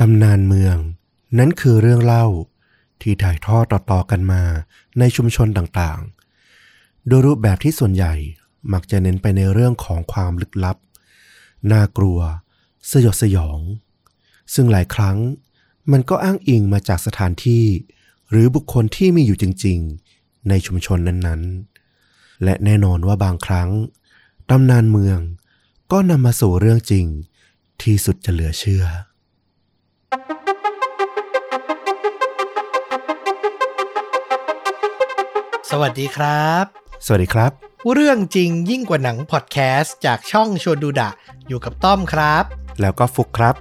ตำนานเมือง นั้นคือเรื่องเล่าที่ถ่ายทอดต่อๆกันมาในชุมชนต่างๆ โดยรูปแบบที่ส่วนใหญ่มักจะเน้นไปในเรื่องของความลึกลับ น่ากลัว สยดสยอง ซึ่งหลายครั้งมันก็อ้างอิงมาจากสถานที่ หรือบุคคลที่มีอยู่จริง ๆ ในชุมชนนั้นๆ และแน่นอนว่าบางครั้งตำนานเมืองก็นำมาสู่เรื่องจริงที่สุดจะเหลือเชื่อ สวัสดีครับ สวัสดีครับ เรื่องจริงยิ่งกว่าหนังพอดแคสต์จากช่องชวนดูดะ อยู่กับต้อมครับ แล้วก็ฟลุกครับ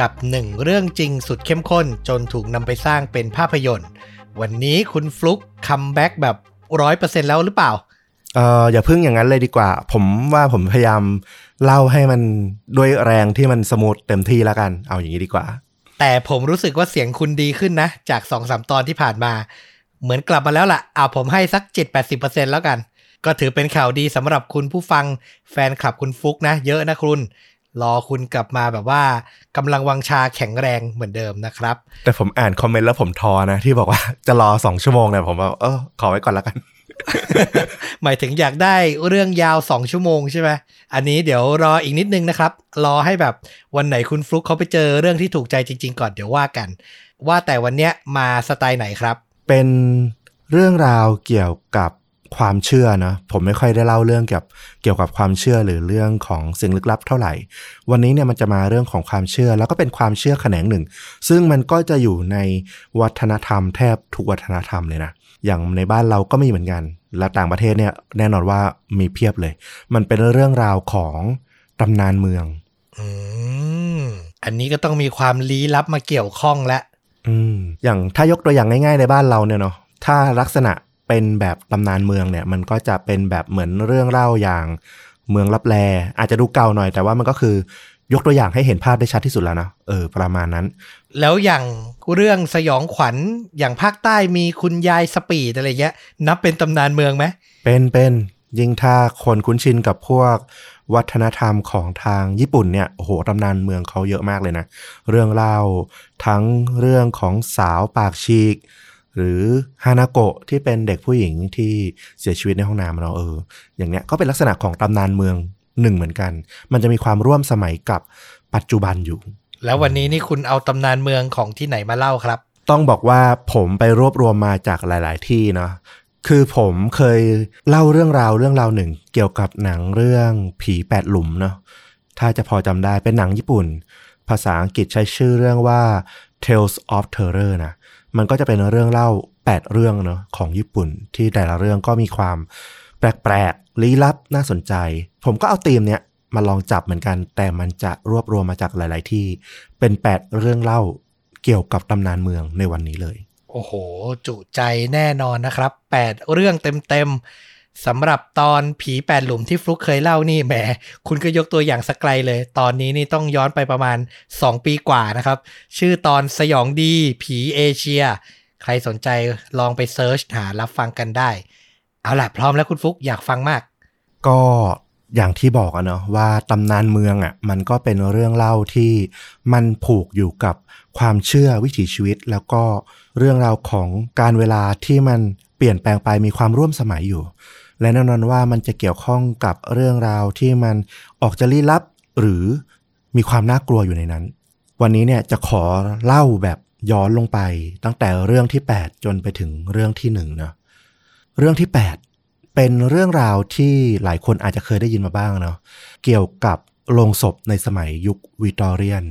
กับหนึ่งเรื่องจริงสุดเข้มข้นจนถูกนำไปสร้างเป็นภาพยนตร์ วันนี้คุณฟลุก comeback แบบร้อยเปอร์เซ็นต์แล้วหรือเปล่าเอ่ออย่าพึ่งอย่างนั้นเลยดีกว่า ผมว่าผมพยายามเล่าให้มันด้วยแรงที่มัน smooth เต็มที่แล้วกัน เอาอย่างนี้ดีกว่า แต่ผมรู้สึกว่าเสียงคุณดีขึ้นนะ จากสองสามตอนที่ผ่านมา เหมือนกลับมาแล้วล่ะเอาผมให้สัก 7-80%แล้วกัน ก็ถือเป็นข่าวดีสำหรับคุณผู้ฟังแฟนคลับคุณฟลุกนะ เยอะนะคุณ รอคุณกลับมาแบบว่ากำลังวังชาแข็งแรงเหมือนเดิมนะครับ แต่ผมอ่านคอมเมนต์แล้วผมท้อนะ ที่บอกว่าจะรอสองชั่วโมงเนี่ยผมว่าเออขอไว้ก่อนแล้วกัน หมายถึงอยากได้เรื่องยาว 2 ชั่วโมงใช่ไหมอันนี้เดี๋ยวรออีกนิดนึงนะครับ รอให้แบบวันไหนคุณฟลุกเขาไปเจอเรื่องที่ถูกใจจริง ๆ ก่อนเดี๋ยวว่ากัน ว่าแต่วันเนี้ยมาสไตล์ไหนครับ เป็นเรื่องราวเกี่ยวกับความเชื่อนะผมไม่ค่อยได้เล่าเรื่องเกี่ยวกับเกี่ยวกับความเชื่อหรือเรื่องของสิ่งลึกลับเท่าไหร่ วันนี้เนี่ยมันจะมาเรื่องของความเชื่อ แล้วก็เป็นความเชื่อแขนงหนึ่ง ซึ่งมันก็จะอยู่ในวัฒนธรรมแทบทุกวัฒนธรรมเลยนะอย่างในบ้านเราก็มีเหมือนกัน และต่างประเทศเนี่ยแน่นอนว่ามีเพียบเลย มันเป็นเรื่องราวของตำนานเมือง อืมอันนี้ก็ต้องมีความลี้ลับมาเกี่ยวข้องและ อืมอย่างถ้ายกตัวอย่างง่าย ๆ ในบ้านเราเนี่ยเนาะถ้าลักษณะเป็นแบบตำนานเมืองเนี่ย มันก็จะเป็นแบบเหมือนเรื่องเล่าอย่างเมืองลับแล อาจจะดูเก่าหน่อย แต่ว่ามันก็คือยกตัวอย่างให้เห็นภาพได้ชัดที่สุดแล้วนะเออ ประมาณนั้น แล้วอย่างเรื่องสยองขวัญอย่างภาคใต้มีคุณยายสปีดอะไรเงี้ย นับเป็นตำนานเมืองไหมเป็นเป็นยิ่งถ้าคนคุ้นชินกับพวกวัฒนธรรมของทางญี่ปุ่นเนี่ยโอ้โหตำนานเมืองเขาเยอะมากเลยนะ เรื่องเล่าทั้งเรื่องของสาวปากฉีก หรือฮานาโกะที่เป็นเด็กผู้หญิงที่เสียชีวิตในห้องน้ำเราเออ อย่างเนี้ยก็เป็นลักษณะของตำนานเมืองหนึ่งเหมือนกัน มันจะมีความร่วมสมัยกับปัจจุบันอยู่ แล้ววันนี้นี่คุณเอาตำนานเมืองของที่ไหนมาเล่าครับ ต้องบอกว่าผมไปรวบรวมมาจากหลาย ๆ ที่เนาะ คือผมเคยเล่าเรื่องราวเรื่องราวหนึ่ง เกี่ยวกับหนังเรื่องผีแปดหลุมเนาะถ้าจะพอจำได้เป็นหนังญี่ปุ่น ภาษาอังกฤษใช้ชื่อเรื่องว่า Tales of Terror นะมันก็จะเป็นเรื่องเล่า 8 เรื่องเนาะของญี่ปุ่น ที่แต่ละเรื่องก็มีความแปลกๆลี้ลับน่าสนใจ ผมก็เอาธีมเนี้ยมาลองจับเหมือนกัน แต่มันจะรวบรวมมาจากหลาย ๆ ที่เป็น 8 เรื่องเล่าเกี่ยวกับตำนานเมืองในวันนี้เลย โอ้โห จุใจแน่นอนนะครับ 8 เรื่องเต็มๆสำหรับตอนผีแปดหลุมที่ฟลุกเคยเล่านี่แหม คุณก็ยกตัวอย่างสักไกลเลย ตอนนี้นี่ต้องย้อนไปประมาณ 2 ปีกว่านะครับ ชื่อตอนสยองดีผีเอเชีย ใครสนใจลองไปเซิร์ชหารับฟังกันได้ เอาล่ะ พร้อมแล้วคุณฟลุกอยากฟังมาก ก็อย่างที่บอกอะเนาะว่าตำนานเมืองอะมันก็เป็นเรื่องเล่าที่มันผูกอยู่กับความเชื่อวิถีชีวิตแล้วก็ เรื่องราวของการเวลาที่มันเปลี่ยนแปลงไปมีความร่วมสมัยอยู่ และแน่นอนว่ามันจะเกี่ยวข้องกับเรื่องราวที่มันออกจะลี้ลับหรือมีความน่ากลัวอยู่ในนั้น วันนี้เนี่ยจะขอเล่าแบบย้อนลงไป ตั้งแต่เรื่องที่ 8 จนไปถึงเรื่องที่1เนาะเรื่องที่ 8 เป็นเรื่องราวที่หลายคนอาจจะเคยได้ยินมาบ้างเนาะเกี่ยวกับโลงศพในสมัยยุควิตอเรียน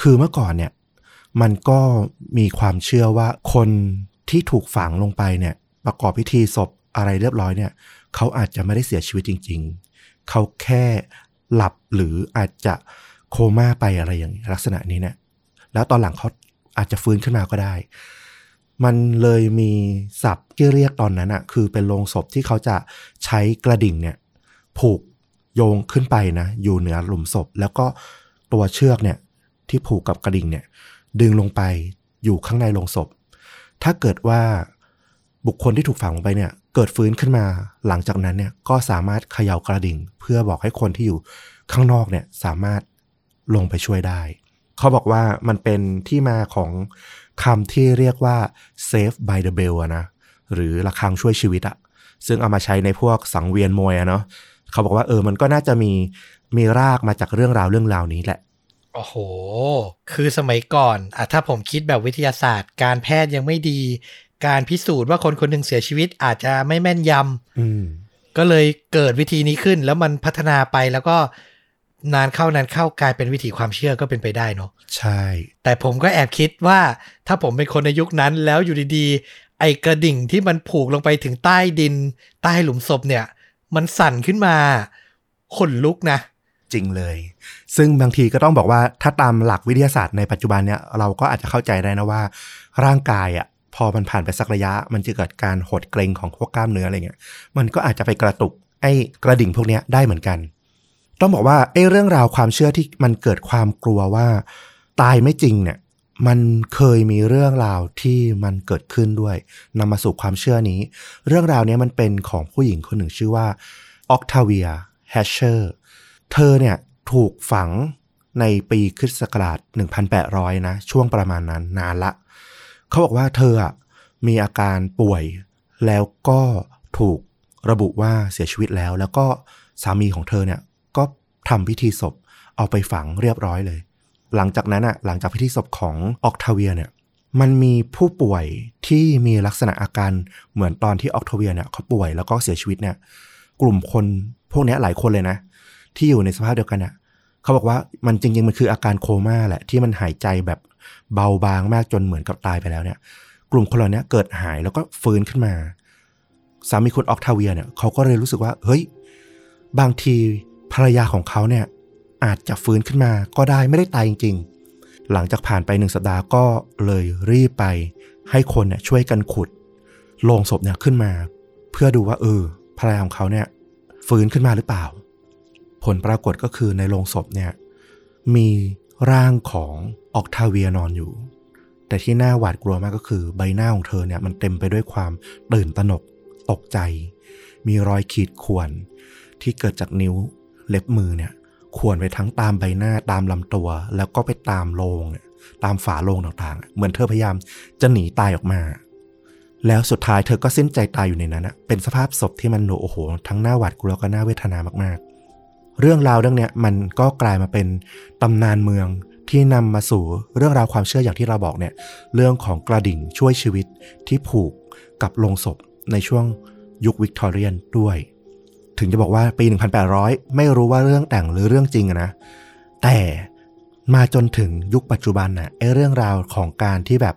คือเมื่อก่อนเนี่ย มันก็มีความเชื่อว่าคนที่ถูกฝังลงไปเนี่ย ประกอบพิธีศพอะไรเรียบร้อยเนี่ย เขาอาจจะไม่ได้เสียชีวิตจริง ๆ เขาแค่หลับหรืออาจจะโคม่าไปอะไรอย่างลักษณะนี้เนี่ย แล้วตอนหลังเขาอาจจะฟื้นขึ้นมาก็ได้ มันเลยมีศัพท์ที่เรียกตอนนั้นอะคือเป็นโลงศพที่เขาจะใช้กระดิ่งเนี่ย ผูกโยงขึ้นไปนะ อยู่เหนือหลุมศพ แล้วก็ตัวเชือกเนี่ย ที่ผูกกับกระดิ่งเนี่ย ดึงลงไปอยู่ข้างในโลงศพ ถ้าเกิดว่าบุคคลที่ถูกฝังลงไปเนี่ย เกิดฟื้นขึ้นมาหลังจากนั้นเนี่ยก็สามารถเขย่ากระดิ่ง เพื่อบอกให้คนที่อยู่ข้างนอกเนี่ยสามารถลงไปช่วยได้ เขาบอกว่ามันเป็นที่มาของคำที่เรียกว่า save by the bell นะหรือระฆังช่วยชีวิตอะซึ่งเอามาใช้ในพวกสังเวียนมวยอะเนาะเขาบอกว่าเออมันก็น่าจะมีมีรากมาจากเรื่องราวเรื่องราวนี้แหละ โอ้โห คือสมัยก่อนอะถ้าผมคิดแบบวิทยาศาสตร์ การแพทย์ยังไม่ดี การพิสูจน์ว่าคนคนหนึ่งเสียชีวิตอาจจะไม่แม่นยอืมำก็เลยเกิดวิธีนี้ขึ้นแล้วมันพัฒนาไปแล้วก็นานเข้านานเข้ากลายเป็นวิถีความเชื่อก็เป็นไปได้เนาะใช่ แต่ผมก็แอบคิดว่าถ้าผมเป็นคนในยุคนั้นแล้วอยู่ดีๆ ไอ้กระดิ่งที่มันผูกลงไปถึงใต้ดิน ใต้หลุมศพเนี่ย มันสั่นขึ้นมาขนลุกนะ จริงเลย ซึ่งบางทีก็ต้องบอกว่าถ้าตามหลักวิทยาศาสตร์ในปัจจุบันเนี่ยเราก็อาจจะเข้าใจได้นะว่า ร่างกายอะพอมันผ่านไปสักระยะ มันจะเกิดการหดเกร็งของพวกกล้ามเนื้ออะไรเงี้ยมันก็อาจจะไปกระตุกไอ้กระดิ่งพวกเนี้ยได้เหมือนกัน ต้องบอกว่าไอ้เรื่องราวความเชื่อที่มันเกิดความกลัวว่า ตายไม่จริงเนี่ยมันเคยมีเรื่องราวที่มันเกิดขึ้นด้วยนำมาสู่ความเชื่อนี้ เรื่องราวนี้มันเป็นของผู้หญิงคนหนึ่งชื่อว่าออกทาเวียแฮชเชอร์ เธอเนี่ยถูกฝังในปีคริสต์ศักราช 1,800 นะ ช่วงประมาณนั้นนานละ เขาบอกว่าเธอมีอาการป่วย แล้วก็ถูกระบุว่าเสียชีวิตแล้ว แล้วก็สามีของเธอเนี่ยก็ทำพิธีศพเอาไปฝังเรียบร้อยเลย หลังจากนั้นอะหลังจากพิธีศพของออกทาเวียเนี่ยมันมีผู้ป่วยที่มีลักษณะอาการเหมือนตอนที่ออกทเวียเนี่ยเขาป่วยแล้วก็เสียชีวิตเนี่ยกลุ่มคนพวกนี้หลายคนเลยนะ ที่อยู่ในสภาพเดียวกันเนี่ยเขาบอกว่ามันจริง ๆ มันคืออาการโคม่าแหละที่มันหายใจแบบเบาบางมากจนเหมือนกับตายไปแล้วเนี่ย กลุ่มคนเหล่านี้เกิดหายแล้วก็ฟื้นขึ้นมา สามีคุณออกทาเวียเนี่ยเขาก็เลยรู้สึกว่า เฮ้ย บางทีภรรยาของเขาเนี่ยอาจจะฟื้นขึ้นมาก็ได้ไม่ได้ตายจริง ๆ หลังจากผ่านไปหนึ่งสัปดาห์ก็เลยรีบไป ให้คนเนี่ยช่วยกันขุดโลงศพเนี่ยขึ้นมา เพื่อดูว่าเออภรรยาของเขาเนี่ย ฟื้นขึ้นมาหรือเปล่า ผลปรากฏก็คือในโลงศพเนี่ยมีร่างของออกทาเวียนอนอยู่ แต่ที่น่าหวาดกลัวมากก็คือใบหน้าของเธอเนี่ยมันเต็มไปด้วยความตื่นตระหนกตกใจ มีรอยขีดข่วนที่เกิดจากนิ้วเล็บมือเนี่ยข่วนไปทั้งตามใบหน้าตามลำตัว แล้วก็ไปตามโลงตามฝาโลงต่างๆ เหมือนเธอพยายามจะหนีตายออกมา แล้วสุดท้ายเธอก็สิ้นใจตายอยู่ในนั้นนะเป็นสภาพศพที่มันโอ้โห ทั้งหน้าหวาดกลัวแล้วก็น่าเวทนามากๆ เรื่องราวเรื่องเนี้ยมันก็กลายมาเป็นตำนานเมืองที่นำมาสู่เรื่องราวความเชื่ออย่างที่เราบอกเนี่ยเรื่องของกระดิ่งช่วยชีวิตที่ผูกกับโลงศพในช่วงยุควิกตอเรียนด้วย ถึงจะบอกว่าปี 1800 ไม่รู้ว่าเรื่องแต่งหรือเรื่องจริงนะ แต่มาจนถึงยุคปัจจุบันน่ะไอ้เรื่องราวของการที่แบบ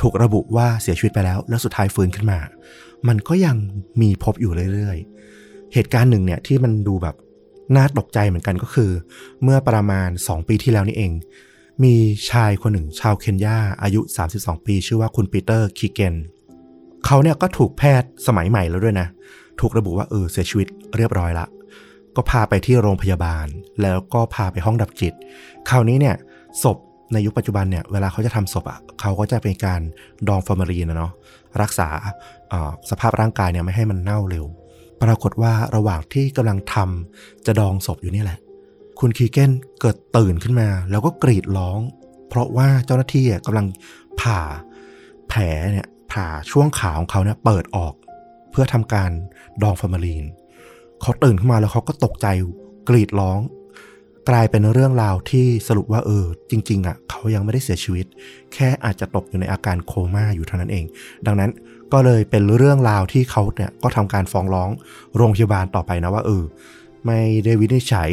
ถูกระบุว่าเสียชีวิตไปแล้ว แล้วสุดท้ายฟื้นขึ้นมา มันก็ยังมีพบอยู่เรื่อยๆ เหตุการณ์หนึ่งเนี่ยที่มันดูแบบ น่าตกใจเหมือนกันก็คือ เมื่อประมาณ 2 ปีที่แล้วนี่เอง มีชายคนหนึ่งชาวเคนยาอายุ 32 ปี ชื่อว่าคุณปีเตอร์คีเกนเขาเนี่ยก็ถูกแพทย์สมัยใหม่แล้วด้วยนะ ถูกระบุว่าเออเสียชีวิตเรียบร้อยละ ก็พาไปที่โรงพยาบาล แล้วก็พาไปห้องดับจิต คราวนี้เนี่ยศพในยุคปัจจุบันเนี่ยเวลาเขาจะทำศพอะเขาก็จะเป็นการดองฟอร์มาลีนนะเนาะรักษาเอ่อสภาพร่างกายเนี่ยไม่ให้มันเน่าเร็ว ปรากฏว่าระหว่างที่กำลังทำจะดองศพอยู่นี่แหละ คุณคีเกนเกิดตื่นขึ้นมา แล้วก็กรีดร้อง เพราะว่าเจ้าหน้าที่กำลังผ่าแผลเนี่ยผ่าช่วงขาของเขาเนี่ยเปิดออก เพื่อทำการดองฟอร์มาลีน เขาตื่นขึ้นมาแล้วเขาก็ตกใจกรีดร้อง กลายเป็นเรื่องราวที่สรุปว่าเออ จริง ๆอะเขายังไม่ได้เสียชีวิต แค่อาจจะตกอยู่ในอาการโคม่าอยู่เท่านั้นเอง ดังนั้น ก็เลยเป็นเรื่องราวที่เขาเนี่ยก็ทำการฟ้องร้องโรงพยาบาลต่อไปนะว่าเออไม่ได้วินิจฉัย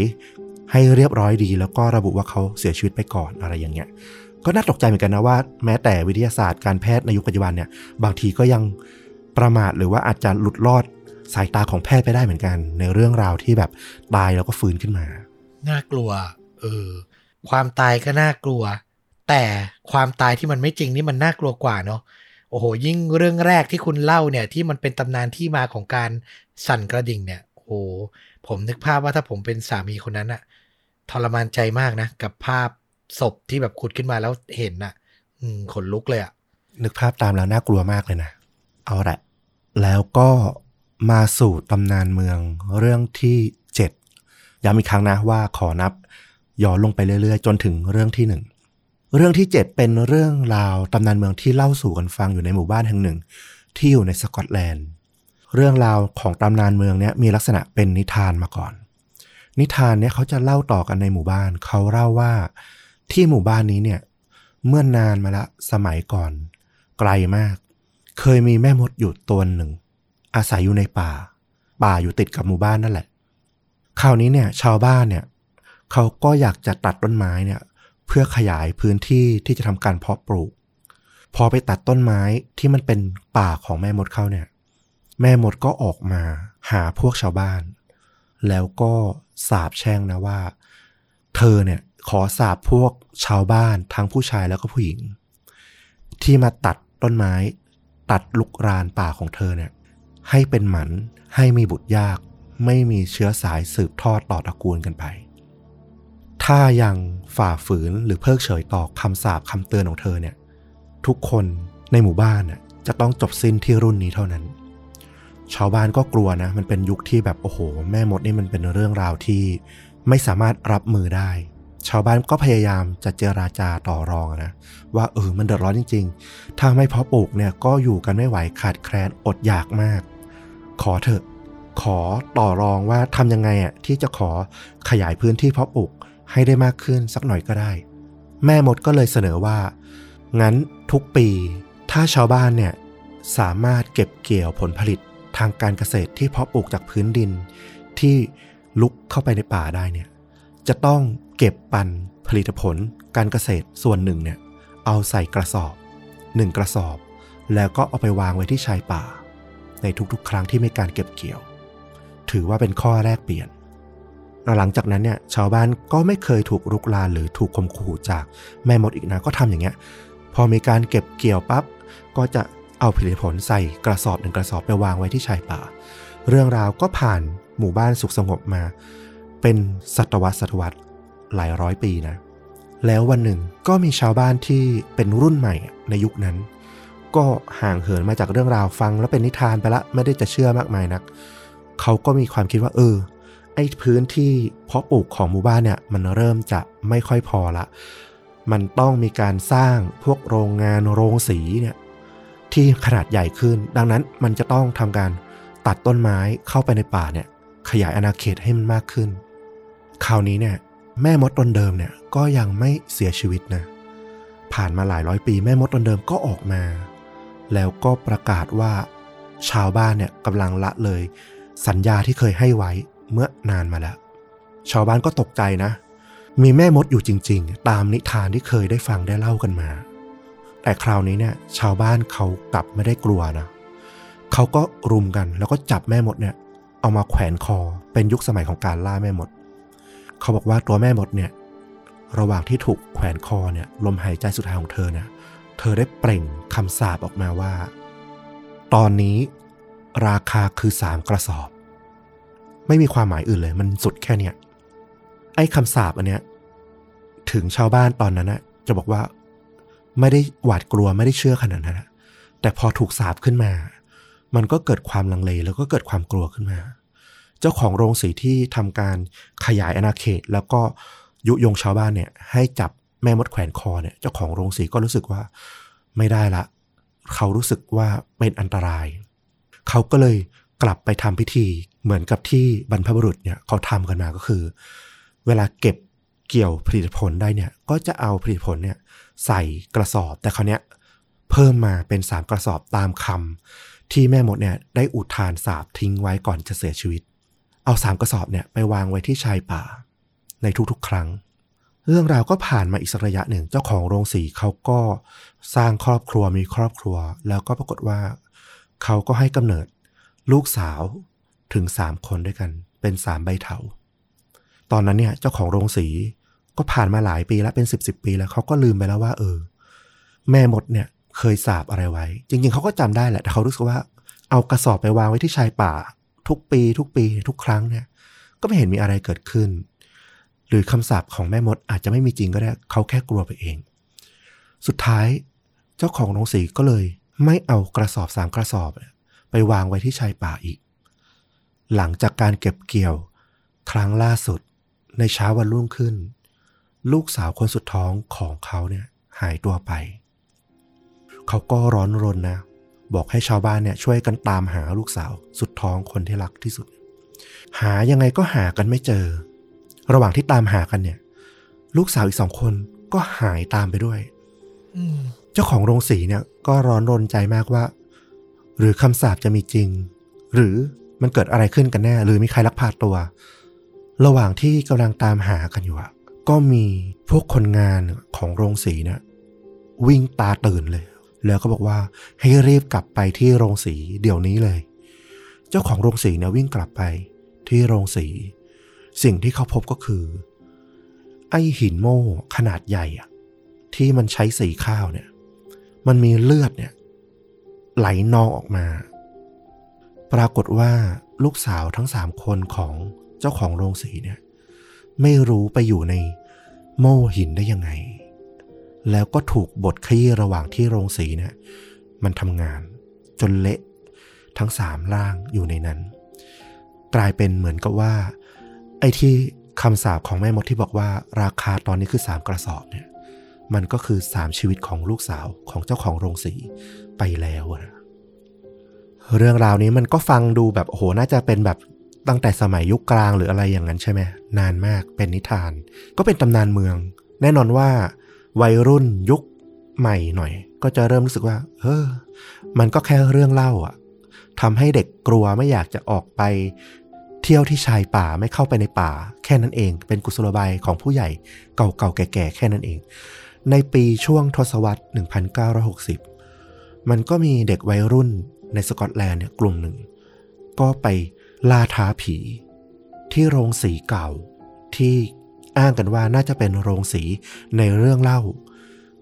ให้เรียบร้อยดี แล้วก็ระบุว่าเขาเสียชีวิตไปก่อนอะไรอย่างเงี้ยก็น่าตกใจเหมือนกันนะว่า แม้แต่วิทยาศาสตร์การแพทย์ในยุคปัจจุบันเนี่ยบางทีก็ยังประมาทหรือว่าอาจจะหลุดรอดสายตาของแพทย์ไปได้เหมือนกัน ในเรื่องราวที่แบบตายแล้วก็ฟื้นขึ้นมา น่ากลัว เออ ความตายก็น่ากลัว แต่ความตายที่มันไม่จริงนี่มันน่ากลัวกว่าเนาะ โอ้โห ยิ่งเรื่องแรกที่คุณเล่าเนี่ย ที่มันเป็นตำนานที่มาของการสั่นกระดิ่งเนี่ยโอ้โหผมนึกภาพว่าถ้าผมเป็นสามีคนนั้นอะทรมานใจมากนะ กับภาพศพที่แบบขุดขึ้นมาแล้วเห็นอะอืมขนลุกเลยอะนึกภาพตามแล้วน่ากลัวมากเลยนะ เอาละแล้วก็มาสู่ตำนานเมืองเรื่องที่เจ็ดย้ำอีกครั้งนะว่าขอนับย้อนลงไปเรื่อยๆ จนถึงเรื่องที่หนึ่ง เรื่องที่เจ็ดเป็นเรื่องราวตำนานเมืองที่เล่าสู่กันฟังอยู่ในหมู่บ้านแห่งหนึ่ง ที่อยู่ในสกอตแลนด์ เรื่องราวของตำนานเมืองเนี้ยมีลักษณะเป็นนิทานมาก่อน นิทานเนี้ยเขาจะเล่าต่อกันในหมู่บ้าน เขาเล่าว่าที่หมู่บ้านนี้เนี่ยเมื่อนนานมาละสมัยก่อน ไกลมาก เคยมีแม่มดอยู่ตัวหนึ่ง อาศัยอยู่ในป่า ป่าอยู่ติดกับหมู่บ้านนั่นแหละ คราวนี้เนี่ย ชาวบ้านเนี่ยเขาก็อยากจะตัดต้นไม้เนี่ย เพื่อขยายพื้นที่ที่จะทำการเพาะปลูก พอไปตัดต้นไม้ที่มันเป็นป่าของแม่มดเข้าเนี่ย แม่มดก็ออกมาหาพวกชาวบ้าน แล้วก็สาบแช่งนะว่า เธอเนี่ยขอสาบพวกชาวบ้านทั้งผู้ชายแล้วก็ผู้หญิง ที่มาตัดต้นไม้ ตัดลุกรานป่าของเธอเนี่ย ให้เป็นหมันให้มีบุตรยาก ไม่มีเชื้อสายสืบทอดต่อตระกูลกันไป ถ้ายัง ฝ่าฝืนหรือเพิกเฉยต่อคำสาปคำเตือนของเธอเนี่ย ทุกคนในหมู่บ้านน่ะจะต้องจบสิ้นที่รุ่นนี้เท่านั้น ชาวบ้านก็กลัวนะ มันเป็นยุคที่แบบโอ้โห แม่มดนี่มันเป็นเรื่องราวที่ไม่สามารถรับมือได้ ชาวบ้านก็พยายามจะเจราจาต่อรองนะ ว่าเออมันเดือดร้อนจริง ๆ ถ้าไม่เพาะปลูกเนี่ยก็อยู่กันไม่ไหวขาดแคลนอดอยากมาก ขอเถอะขอต่อรองว่าทำยังไงอะที่จะขอขยายพื้นที่เพาะปลูก ให้ได้มากขึ้นสักหน่อยก็ได้ แม่มดก็เลยเสนอว่า งั้นทุกปี ถ้าชาวบ้านเนี่ยสามารถเก็บเกี่ยวผลผลิตทางการเกษตรที่เพาะปลูกจากพื้นดิน ที่ลุกเข้าไปในป่าได้เนี่ยจะต้องเก็บปันผลิตผลการเกษตรส่วนหนึ่งเนี่ยเอาใส่กระสอบหนึ่งกระสอบ แล้วก็เอาไปวางไว้ที่ชายป่า ในทุกๆ ครั้งที่มีการเก็บเกี่ยว ถือว่าเป็นข้อแรกเปลี่ยน หลังจากนั้นเนี่ยชาวบ้านก็ไม่เคยถูกรุกรานหรือถูกข่มขู่จากแม่มดอีกนะก็ทำอย่างเงี้ย พอมีการเก็บเกี่ยวปั๊บก็จะเอาผลิตผลใส่กระสอบหนึ่งกระสอบไปวางไว้ที่ชายป่า เรื่องราวก็ผ่านหมู่บ้านสุขสงบมา เป็นศตวรรษศตวรรษหลายร้อยปีนะ แล้ววันหนึ่งก็มีชาวบ้านที่เป็นรุ่นใหม่ในยุคนั้น ก็ห่างเหินมาจากเรื่องราวฟังแล้วเป็นนิทานไปละไม่ได้จะเชื่อมากมายนัก เขาก็มีความคิดว่าเออ ไอ้พื้นที่เพาะปลูกของหมู่บ้านเนี่ยมันเริ่มจะไม่ค่อยพอละ มันต้องมีการสร้างพวกโรงงานโรงสีเนี่ยที่ขนาดใหญ่ขึ้น ดังนั้นมันจะต้องทำการตัดต้นไม้เข้าไปในป่าเนี่ยขยายอาณาเขตให้มันมากขึ้น คราวนี้เนี่ยแม่มดตนเดิมเนี่ยก็ยังไม่เสียชีวิตนะ ผ่านมาหลายร้อยปีแม่มดตนเดิมก็ออกมา แล้วก็ประกาศว่าชาวบ้านเนี่ยกำลังละเลย สัญญาที่เคยให้ไว้ เมื่อนานมาแล้ว ชาวบ้านก็ตกใจนะ มีแม่มดอยู่จริง ๆ ตามนิทานที่เคยได้ฟังได้เล่ากันมา แต่คราวนี้เนี่ย ชาวบ้านเขากลับไม่ได้กลัวนะเขาก็รุมกันแล้วก็จับแม่มดเนี่ย เอามาแขวนคอเป็นยุคสมัยของการล่าแม่มด เขาบอกว่าตัวแม่มดเนี่ย ระหว่างที่ถูกแขวนคอเนี่ย ลมหายใจสุดท้ายของเธอเนี่ย เธอได้เปล่งคำสาปออกมาว่า ตอนนี้ราคาคือสามกระสอบ ไม่มีความหมายอื่นเลย มันสุดแค่เนี้ยไอ้คำสาปอันเนี้ย ถึงชาวบ้านตอนนั้นนะจะบอกว่าไม่ได้หวาดกลัวไม่ได้เชื่อขนาดนั้นนะแต่พอถูกสาปขึ้นมา มันก็เกิดความลังเลแล้วก็เกิดความกลัวขึ้นมา เจ้าของโรงสีที่ทำการขยายอาณาเขต แล้วก็ยุยงชาวบ้านเนี่ย ให้จับแม่มดแขวนคอเนี่ย เจ้าของโรงสีก็รู้สึกว่าไม่ได้ละ เขารู้สึกว่าเป็นอันตราย เขาก็เลย กลับไปทำพิธีเหมือนกับที่บรรพบุรุษเนี่ยเขาทำกันมาก็คือ เวลาเก็บเกี่ยวผลิตผลได้เนี่ย ก็จะเอาผลิตผลเนี่ยใส่กระสอบแต่คราวเนี้ยเพิ่มมาเป็นสามกระสอบตามคำที่แม่มดเนี่ยได้อุทานสาบทิ้งไว้ก่อนจะเสียชีวิต เอาสามกระสอบเนี่ยไปวางไว้ที่ชายป่า ในทุกๆ ครั้ง เรื่องราวก็ผ่านมาอีกสักระยะหนึ่งเจ้าของโรงสีเขาก็สร้างครอบครัวมีครอบครัว แล้วก็ปรากฏว่า เขาก็ให้กำเนิด ลูกสาวถึงสามคนด้วยกัน เป็นสามใบเถา ตอนนั้นเนี่ย เจ้าของโรงสีก็ผ่านมาหลายปีแล้วเป็นสิบสิบปีแล้วเขาก็ลืมไปแล้วว่า เออ แม่มดเนี่ย เคยสาบอะไรไว้ จริง ๆเขาก็จำได้แหละแต่เขารู้สึกว่าเอากระสอบไปวางไว้ที่ชายป่า ทุกปี ทุกปี ทุกครั้งเนี่ย ก็ไม่เห็นมีอะไรเกิดขึ้น หรือคำสาปของแม่มดอาจจะไม่มีจริงก็ได้เขาแค่กลัวไปเอง สุดท้าย เจ้าของโรงสีก็เลย ไม่เอากระสอบสามกระสอบ ไปวางไว้ที่ชายป่าอีก หลังจากการเก็บเกี่ยว ครั้งล่าสุดในเช้าวันรุ่งขึ้น ลูกสาวคนสุดท้องของเขาเนี่ยหายตัวไป เขาก็ร้อนรนนะ บอกให้ชาวบ้านเนี่ยช่วยกันตามหาลูกสาวสุดท้องคนที่รักที่สุด หายังไงก็หากันไม่เจอ ระหว่างที่ตามหากันเนี่ย ลูกสาวอีกสองคนก็หายตามไปด้วยอืมเจ้าของโรงสีเนี่ย ก็ร้อนรนใจมากว่า หรือคำสาปจะมีจริง หรือมันเกิดอะไรขึ้นกันแน่ หรือมีใครลักพาตัว ระหว่างที่กำลังตามหากันอยู่อะก็มีพวกคนงานของโรงสีเนี่ยวิ่งตาตื่นเลย แล้วก็บอกว่าให้รีบกลับไปที่โรงสีเดี๋ยวนี้เลย เจ้าของโรงสีเนี่ยวิ่งกลับไปที่โรงสี สิ่งที่เขาพบก็คือ ไอ้หินโม่ขนาดใหญ่อะที่มันใช้สีข้าวเนี่ย มันมีเลือดเนี่ย ไหลนองออกมา ปรากฏว่าลูกสาวทั้งสามคนของเจ้าของโรงสีเนี่ย ไม่รู้ไปอยู่ในโม่หินได้ยังไง แล้วก็ถูกบดขยี้ระหว่างที่โรงสีเนี่ย มันทำงานจนเละทั้งสามร่างอยู่ในนั้น กลายเป็นเหมือนกับว่า ไอ้ที่คำสาปของแม่มดที่บอกว่า ราคาตอนนี้คือสามกระสอบเนี่ย มันก็คือสามชีวิตของลูกสาวของเจ้าของโรงสีไปแล้วนะเรื่องราวนี้มันก็ฟังดูแบบโอ้โหน่าจะเป็นแบบตั้งแต่สมัยยุคกลางหรืออะไรอย่างนั้นใช่ไหมนานมากเป็นนิทาน ก็เป็นตำนานเมือง แน่นอนว่าวัยรุ่นยุคใหม่หน่อย ก็จะเริ่มรู้สึกว่า เออ มันก็แค่เรื่องเล่าอะทำให้เด็กกลัวไม่อยากจะออกไป เที่ยวที่ชายป่าไม่เข้าไปในป่า แค่นั้นเอง เป็นกุศโลบายของผู้ใหญ่เก่าๆแก่ๆแค่นั้นเอง ในปีช่วงทศวรรษ 1960 มันก็มีเด็กวัยรุ่นในสกอตแลนด์เนี่ยกลุ่มหนึ่ง ก็ไปล่าท้าผี ที่โรงสีเก่า ที่อ้างกันว่าน่าจะเป็นโรงสีในเรื่องเล่า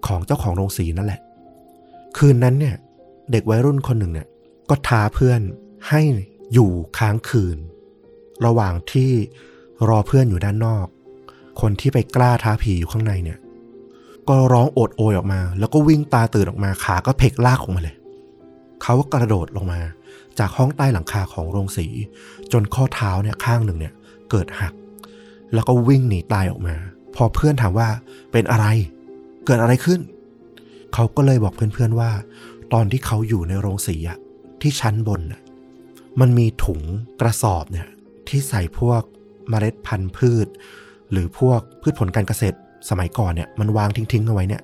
ของเจ้าของโรงสีนั่นแหละ คืนนั้นเนี่ยเด็กวัยรุ่นคนหนึ่งเนี่ยก็ท้าเพื่อนให้อยู่ค้างคืน ระหว่างที่รอเพื่อนอยู่ด้านนอก คนที่ไปกล้าท้าผีอยู่ข้างในเนี่ย ก็ร้องโอดโอยออกมา แล้วก็วิ่งตาตื่นออกมาขาก็เพกลากออกมาเลย เขาก็กระโดดลงมา จากห้องใต้หลังคาของโรงสี จนข้อเท้าเนี่ยข้างหนึ่งเนี่ยเกิดหัก แล้วก็วิ่งหนีตายออกมา พอเพื่อนถามว่าเป็นอะไร เกิดอะไรขึ้น เขาก็เลยบอกเพื่อนๆว่า ตอนที่เขาอยู่ในโรงสีอะที่ชั้นบนน่ะมันมีถุงกระสอบเนี่ยที่ใส่พวกเมล็ดพันธุ์พืช หรือพวกพืชผลการเกษตร สมัยก่อนเนี่ยมันวางทิ้งๆเอาไว้เนี่ย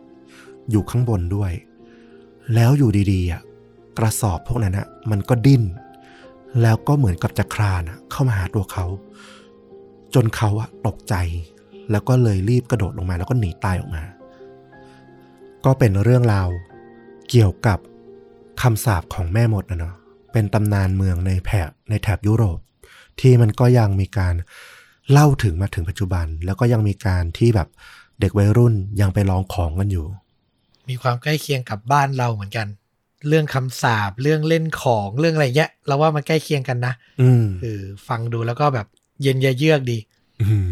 อยู่ข้างบนด้วย แล้วอยู่ดีๆอะกระสอบพวกนั้นอะมันก็ดิ้น แล้วก็เหมือนกับจะคลานเข้ามาหาตัวเขา จนเขาอะตกใจ แล้วก็เลยรีบกระโดดลงมา แล้วก็หนีตายออกมา ก็เป็นเรื่องราวเกี่ยวกับคำสาปของแม่มดนะเนาะเป็นตำนานเมืองในแถบในแถบยุโรป ที่มันก็ยังมีการเล่าถึงมาถึงปัจจุบัน แล้วก็ยังมีการที่แบบ เด็กวัยรุ่นยังไปลองของกันอยู่ มีความใกล้เคียงกับบ้านเราเหมือนกัน เรื่องคำสาปเรื่องเล่นของเรื่องอะไรเงี้ยเราว่ามันใกล้เคียงกันนะ อืมเออฟังดูแล้วก็แบบเย็นเยือกดี อืม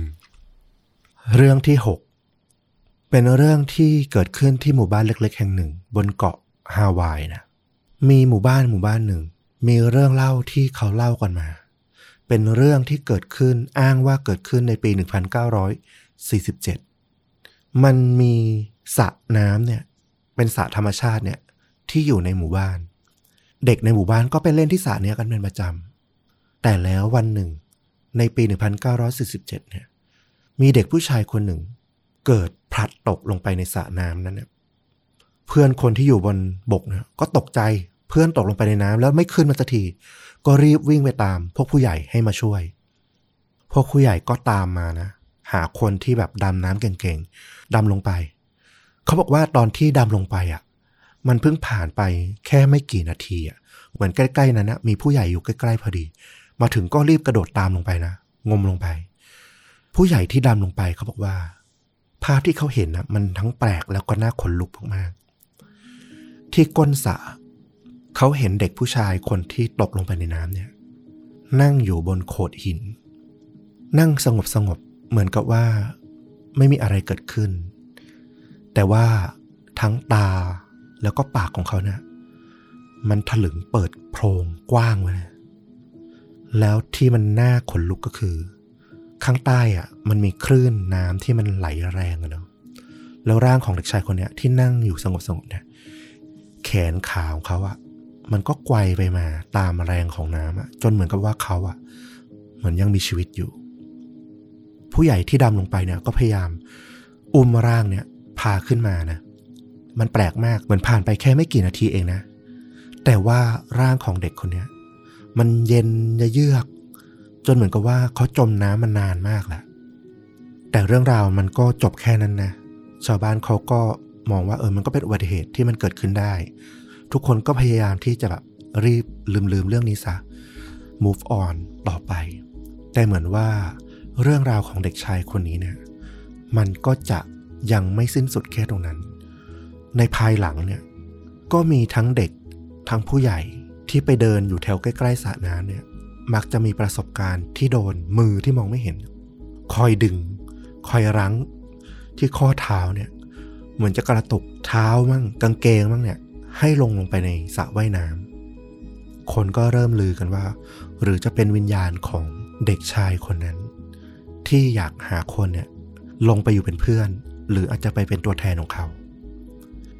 เรื่องที่หกเป็นเรื่องที่เกิดขึ้นที่หมู่บ้านเล็ก ๆ แห่งหนึ่ง บนเกาะฮาวายนะ มีหมู่บ้านหมู่บ้านหนึ่ง มีเรื่องเล่าที่เขาเล่ากันมา เป็นเรื่องที่เกิดขึ้นอ้างว่าเกิดขึ้นในปี 1947 มันมีสระน้ำเนี่ย เป็นสระธรรมชาติเนี่ย ที่อยู่ในหมู่บ้าน เด็กในหมู่บ้านก็ไปเล่นที่สระเนี้ยกันเป็นประจำแต่แล้ววันหนึ่ง ในปี 1947 เนี่ย มีเด็กผู้ชายคนหนึ่ง เกิดพลัดตกลงไปในสระน้ำนั้นเนี่ยเพื่อนคนที่อยู่บนบกเนี่ยก็ตกใจเพื่อนตกลงไปในน้ำแล้วไม่ขึ้นมาสักทีก็รีบวิ่งไปตาม พวกผู้ใหญ่ให้มาช่วย พวกผู้ใหญ่ก็ตามมานะ หาคนที่แบบดำน้ำเก่งๆดำลงไป เขาบอกว่าตอนที่ดำลงไปอะ มันเพิ่งผ่านไปแค่ไม่กี่นาทีอะ เหมือนใกล้ๆนั้นนะมีผู้ใหญ่อยู่ใกล้ๆพอดี มาถึงก็รีบกระโดดตามลงไปนะ งมลงไป ผู้ใหญ่ที่ดำลงไปเขาบอกว่า ภาพที่เขาเห็นนะมันทั้งแปลกแล้วก็น่าขนลุกมากๆที่ก้นสระเขาเห็นเด็กผู้ชายคนที่ตกลงไปในน้ำเนี่ย นั่งอยู่บนโขดหิน นั่งสงบสงบ เหมือนกับว่าไม่มีอะไรเกิดขึ้น แต่ว่าทั้งตาแล้วก็ปากของเขาเนี่ยมันถลึงเปิดโพรงกว้างไว้เลยแล้วที่มันน่าขนลุกก็คือ ข้างใต้อะ มันมีคลื่นน้ำที่มันไหลแรงอะเนาะแล้วร่างของเด็กชายคนเนี้ยที่นั่งอยู่สงบสงบเนี่ยแขนขาของเขาอะมันก็ไกวไปมาตามแรงของน้ำอะจนเหมือนกับว่าเขาอะ เหมือนยังมีชีวิตอยู่ ผู้ใหญ่ที่ดำลงไปเนี่ยก็พยายาม อุ้มร่างเนี่ย พาขึ้นมานะ มันแปลกมากเหมือนผ่านไปแค่ไม่กี่นาทีเองนะ แต่ว่าร่างของเด็กคนเนี้ยมันเย็นเยือกจนเหมือนกับว่าเขาจมน้ำมานานมากแล้วแต่เรื่องราวมันก็จบแค่นั้นนะชาวบ้านเขาก็มองว่าเออมันก็เป็นอุบัติเหตุที่มันเกิดขึ้นได้ ทุกคนก็พยายามที่จะแบบรีบลืมลืมเรื่องนี้ซะ move on ต่อไป แต่เหมือนว่า เรื่องราวของเด็กชายคนนี้เนี่ย มันก็จะยังไม่สิ้นสุดแค่ตรงนั้น ในภายหลังเนี่ย ก็มีทั้งเด็กทั้งผู้ใหญ่ที่ไปเดินอยู่แถวใกล้ๆสระน้ำเนี่ย มักจะมีประสบการณ์ที่โดนมือที่มองไม่เห็น คอยดึง คอยรั้งที่ข้อเท้าเนี่ย เหมือนจะกระตุกเท้ามั่งกางเกงมั่งเนี่ย ให้ลงลงไปในสระว่ายน้ำคนก็เริ่มลือกันว่า หรือจะเป็นวิญญาณของเด็กชายคนนั้น ที่อยากหาคนเนี่ยลงไปอยู่เป็นเพื่อน หรืออาจจะไปเป็นตัวแทนของเขา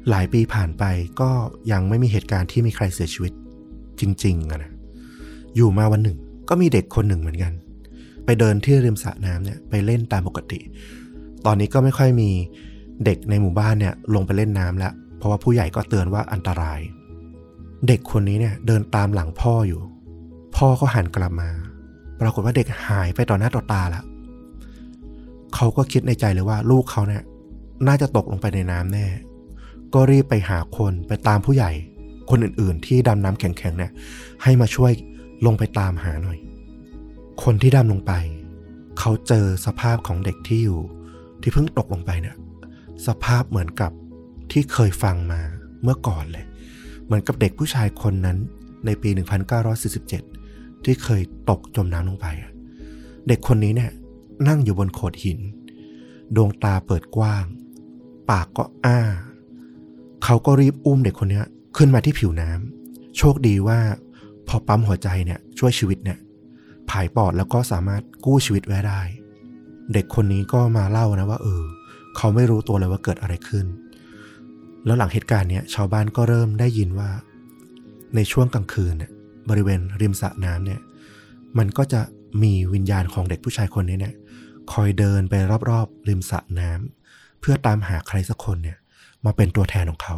หลายปีผ่านไปก็ยังไม่มีเหตุการณ์ที่มีใครเสียชีวิต จริงๆนะอยู่มาวันหนึ่ง ก็มีเด็กคนหนึ่งเหมือนกัน ไปเดินที่ริมสระน้ำเนี่ยไปเล่นตามปกติ ตอนนี้ก็ไม่ค่อยมีเด็กในหมู่บ้านเนี่ยลงไปเล่นน้ำแล้วเพราะว่าผู้ใหญ่ก็เตือนว่าอันตราย เด็กคนนี้เนี่ยเดินตามหลังพ่ออยู่ พ่อก็หันกลับมา ปรากฏว่าเด็กหายไปต่อหน้าต่อตาละ เขาก็คิดในใจเลยว่าลูกเขาเนี่ยน่าจะตกลงไปในน้ำแน่ ก็รีบไปหาคนไปตามผู้ใหญ่ คนอื่นๆ ที่ดำน้ำแข็งๆเนี่ยให้มาช่วยลงไปตามหาหน่อย คนที่ดำลงไป เขาเจอสภาพของเด็กที่อยู่ ที่เพิ่งตกลงไปเนี่ยสภาพเหมือนกับที่เคยฟังมาเมื่อก่อนเลย เหมือนกับเด็กผู้ชายคนนั้นในปี 1947 ที่เคยตกจมน้ำลงไป เด็กคนนี้เนี่ย นั่งอยู่บนโขดหิน ดวงตาเปิดกว้าง ปากก็อ้า เขาก็รีบอุ้มเด็กคนนี้ขึ้นมาที่ผิวน้ำโชคดีว่าพอปั๊มหัวใจเนี่ยช่วยชีวิตเนี่ยผายปอดแล้วก็สามารถกู้ชีวิตไว้ได้ เด็กคนนี้ก็มาเล่านะว่าเออ เขาไม่รู้ตัวเลยว่าเกิดอะไรขึ้น แล้วหลังเหตุการณ์เนี้ยชาวบ้านก็เริ่มได้ยินว่า ในช่วงกลางคืนเนี่ยบริเวณริมสระน้ำเนี่ย มันก็จะมีวิญญาณของเด็กผู้ชายคนนี้เนี่ย คอยเดินไปรอบๆริมสระน้ำเพื่อตามหาใครสักคนเนี่ย มาเป็นตัวแทนของเขา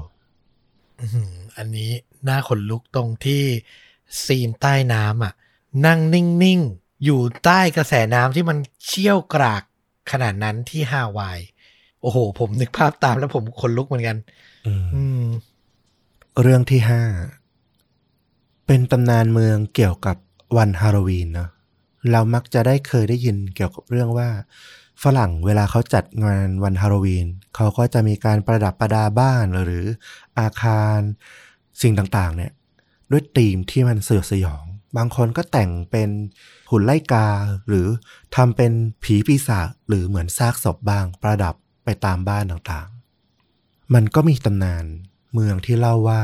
อื้อหืออันนี้น่าขนลุกตรงที่ซีนใต้น้ำอะ นั่งนิ่งๆ อยู่ใต้กระแสน้ำที่มันเชี่ยวกรากขนาดนั้นที่ฮาวาย โอ้โห ผมนึกภาพตามแล้วผมขนลุกเหมือนกันอืมอืมเรื่องที่ห้า เป็นตำนานเมืองเกี่ยวกับวันฮาโลวีนเนาะ เรามักจะได้เคยได้ยินเกี่ยวกับเรื่องว่า ฝรั่งเวลาเขาจัดงานวันฮาโลวีนเขาก็จะมีการประดับประดาบ้านหรืออาคารสิ่งต่างๆ เนี่ย ด้วยธีมที่มันสยดสยอง บางคนก็แต่งเป็นหุ่นไล่กา หรือทำเป็นผีปีศาจหรือเหมือนซากศพบ้างประดับไปตามบ้านต่างๆ มันก็มีตำนานเมืองที่เล่าว่า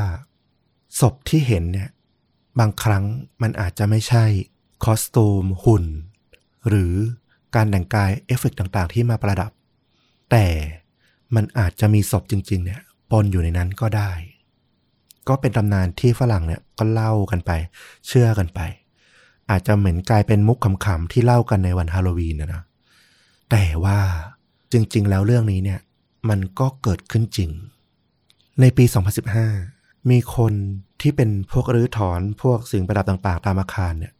ศพที่เห็นเนี่ย บางครั้งมันอาจจะไม่ใช่ คอสตูม หุ่น หรือการแต่งกายเอฟเฟกต์ต่างๆ ที่มาประดับ แต่มันอาจจะมีศพจริง ๆ เนี่ยปนอยู่ในนั้นก็ได้ ก็เป็นตำนานที่ฝรั่งเนี่ยก็เล่ากันไป เชื่อกันไป อาจจะเหมือนกลายเป็นมุกขำๆที่เล่ากันในวันฮาโลวีนนะนะแต่ว่าจริง ๆ แล้วเรื่องนี้เนี่ย มันก็เกิดขึ้นจริง ในปี 2015 มีคนที่เป็นพวกรื้อถอนพวกสิ่งประดับต่างๆ ตามอาคารเนี่ย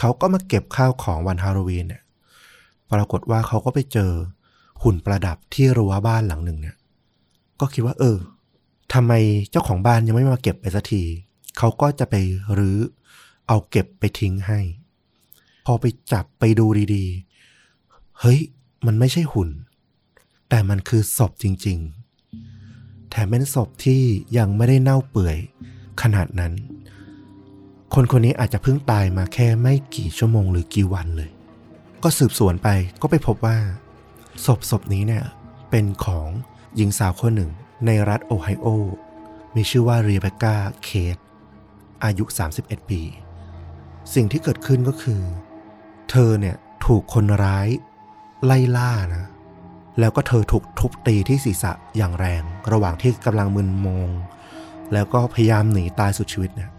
เขาก็มาเก็บข้าวของวันฮาโลวีนเนี่ยปรากฏว่าเขาก็ไปเจอหุ่นประดับที่รั้วบ้านหลังหนึ่งเนี่ย ก็คิดว่า เออทำไมเจ้าของบ้านยังไม่มาเก็บไปสักทีเขาก็จะไปรื้อเอาเก็บไปทิ้งให้ พอไปจับไปดูดีๆ เฮ้ย มันไม่ใช่หุ่น แต่มันคือศพจริง ๆ แถมเป็นศพที่ยังไม่ได้เน่าเปื่อยขนาดนั้น คนคนนี้อาจจะเพิ่งตายมาแค่ไม่กี่ชั่วโมงหรือกี่วันเลย ก็สืบสวนไปก็ไปพบว่า ศพศพนี้เนี่ยเป็นของหญิงสาวคนหนึ่งในรัฐโอไฮโอ มีชื่อว่าเรีเบคก้าเคทอายุ 31 ปี สิ่งที่เกิดขึ้นก็คือ เธอเนี่ยถูกคนร้ายไล่ล่านะ แล้วก็เธอถูกทุบตีที่ศีรษะอย่างแรง ระหว่างที่กำลังมึนมง แล้วก็พยายามหนีตายสุดชีวิตเนี่ย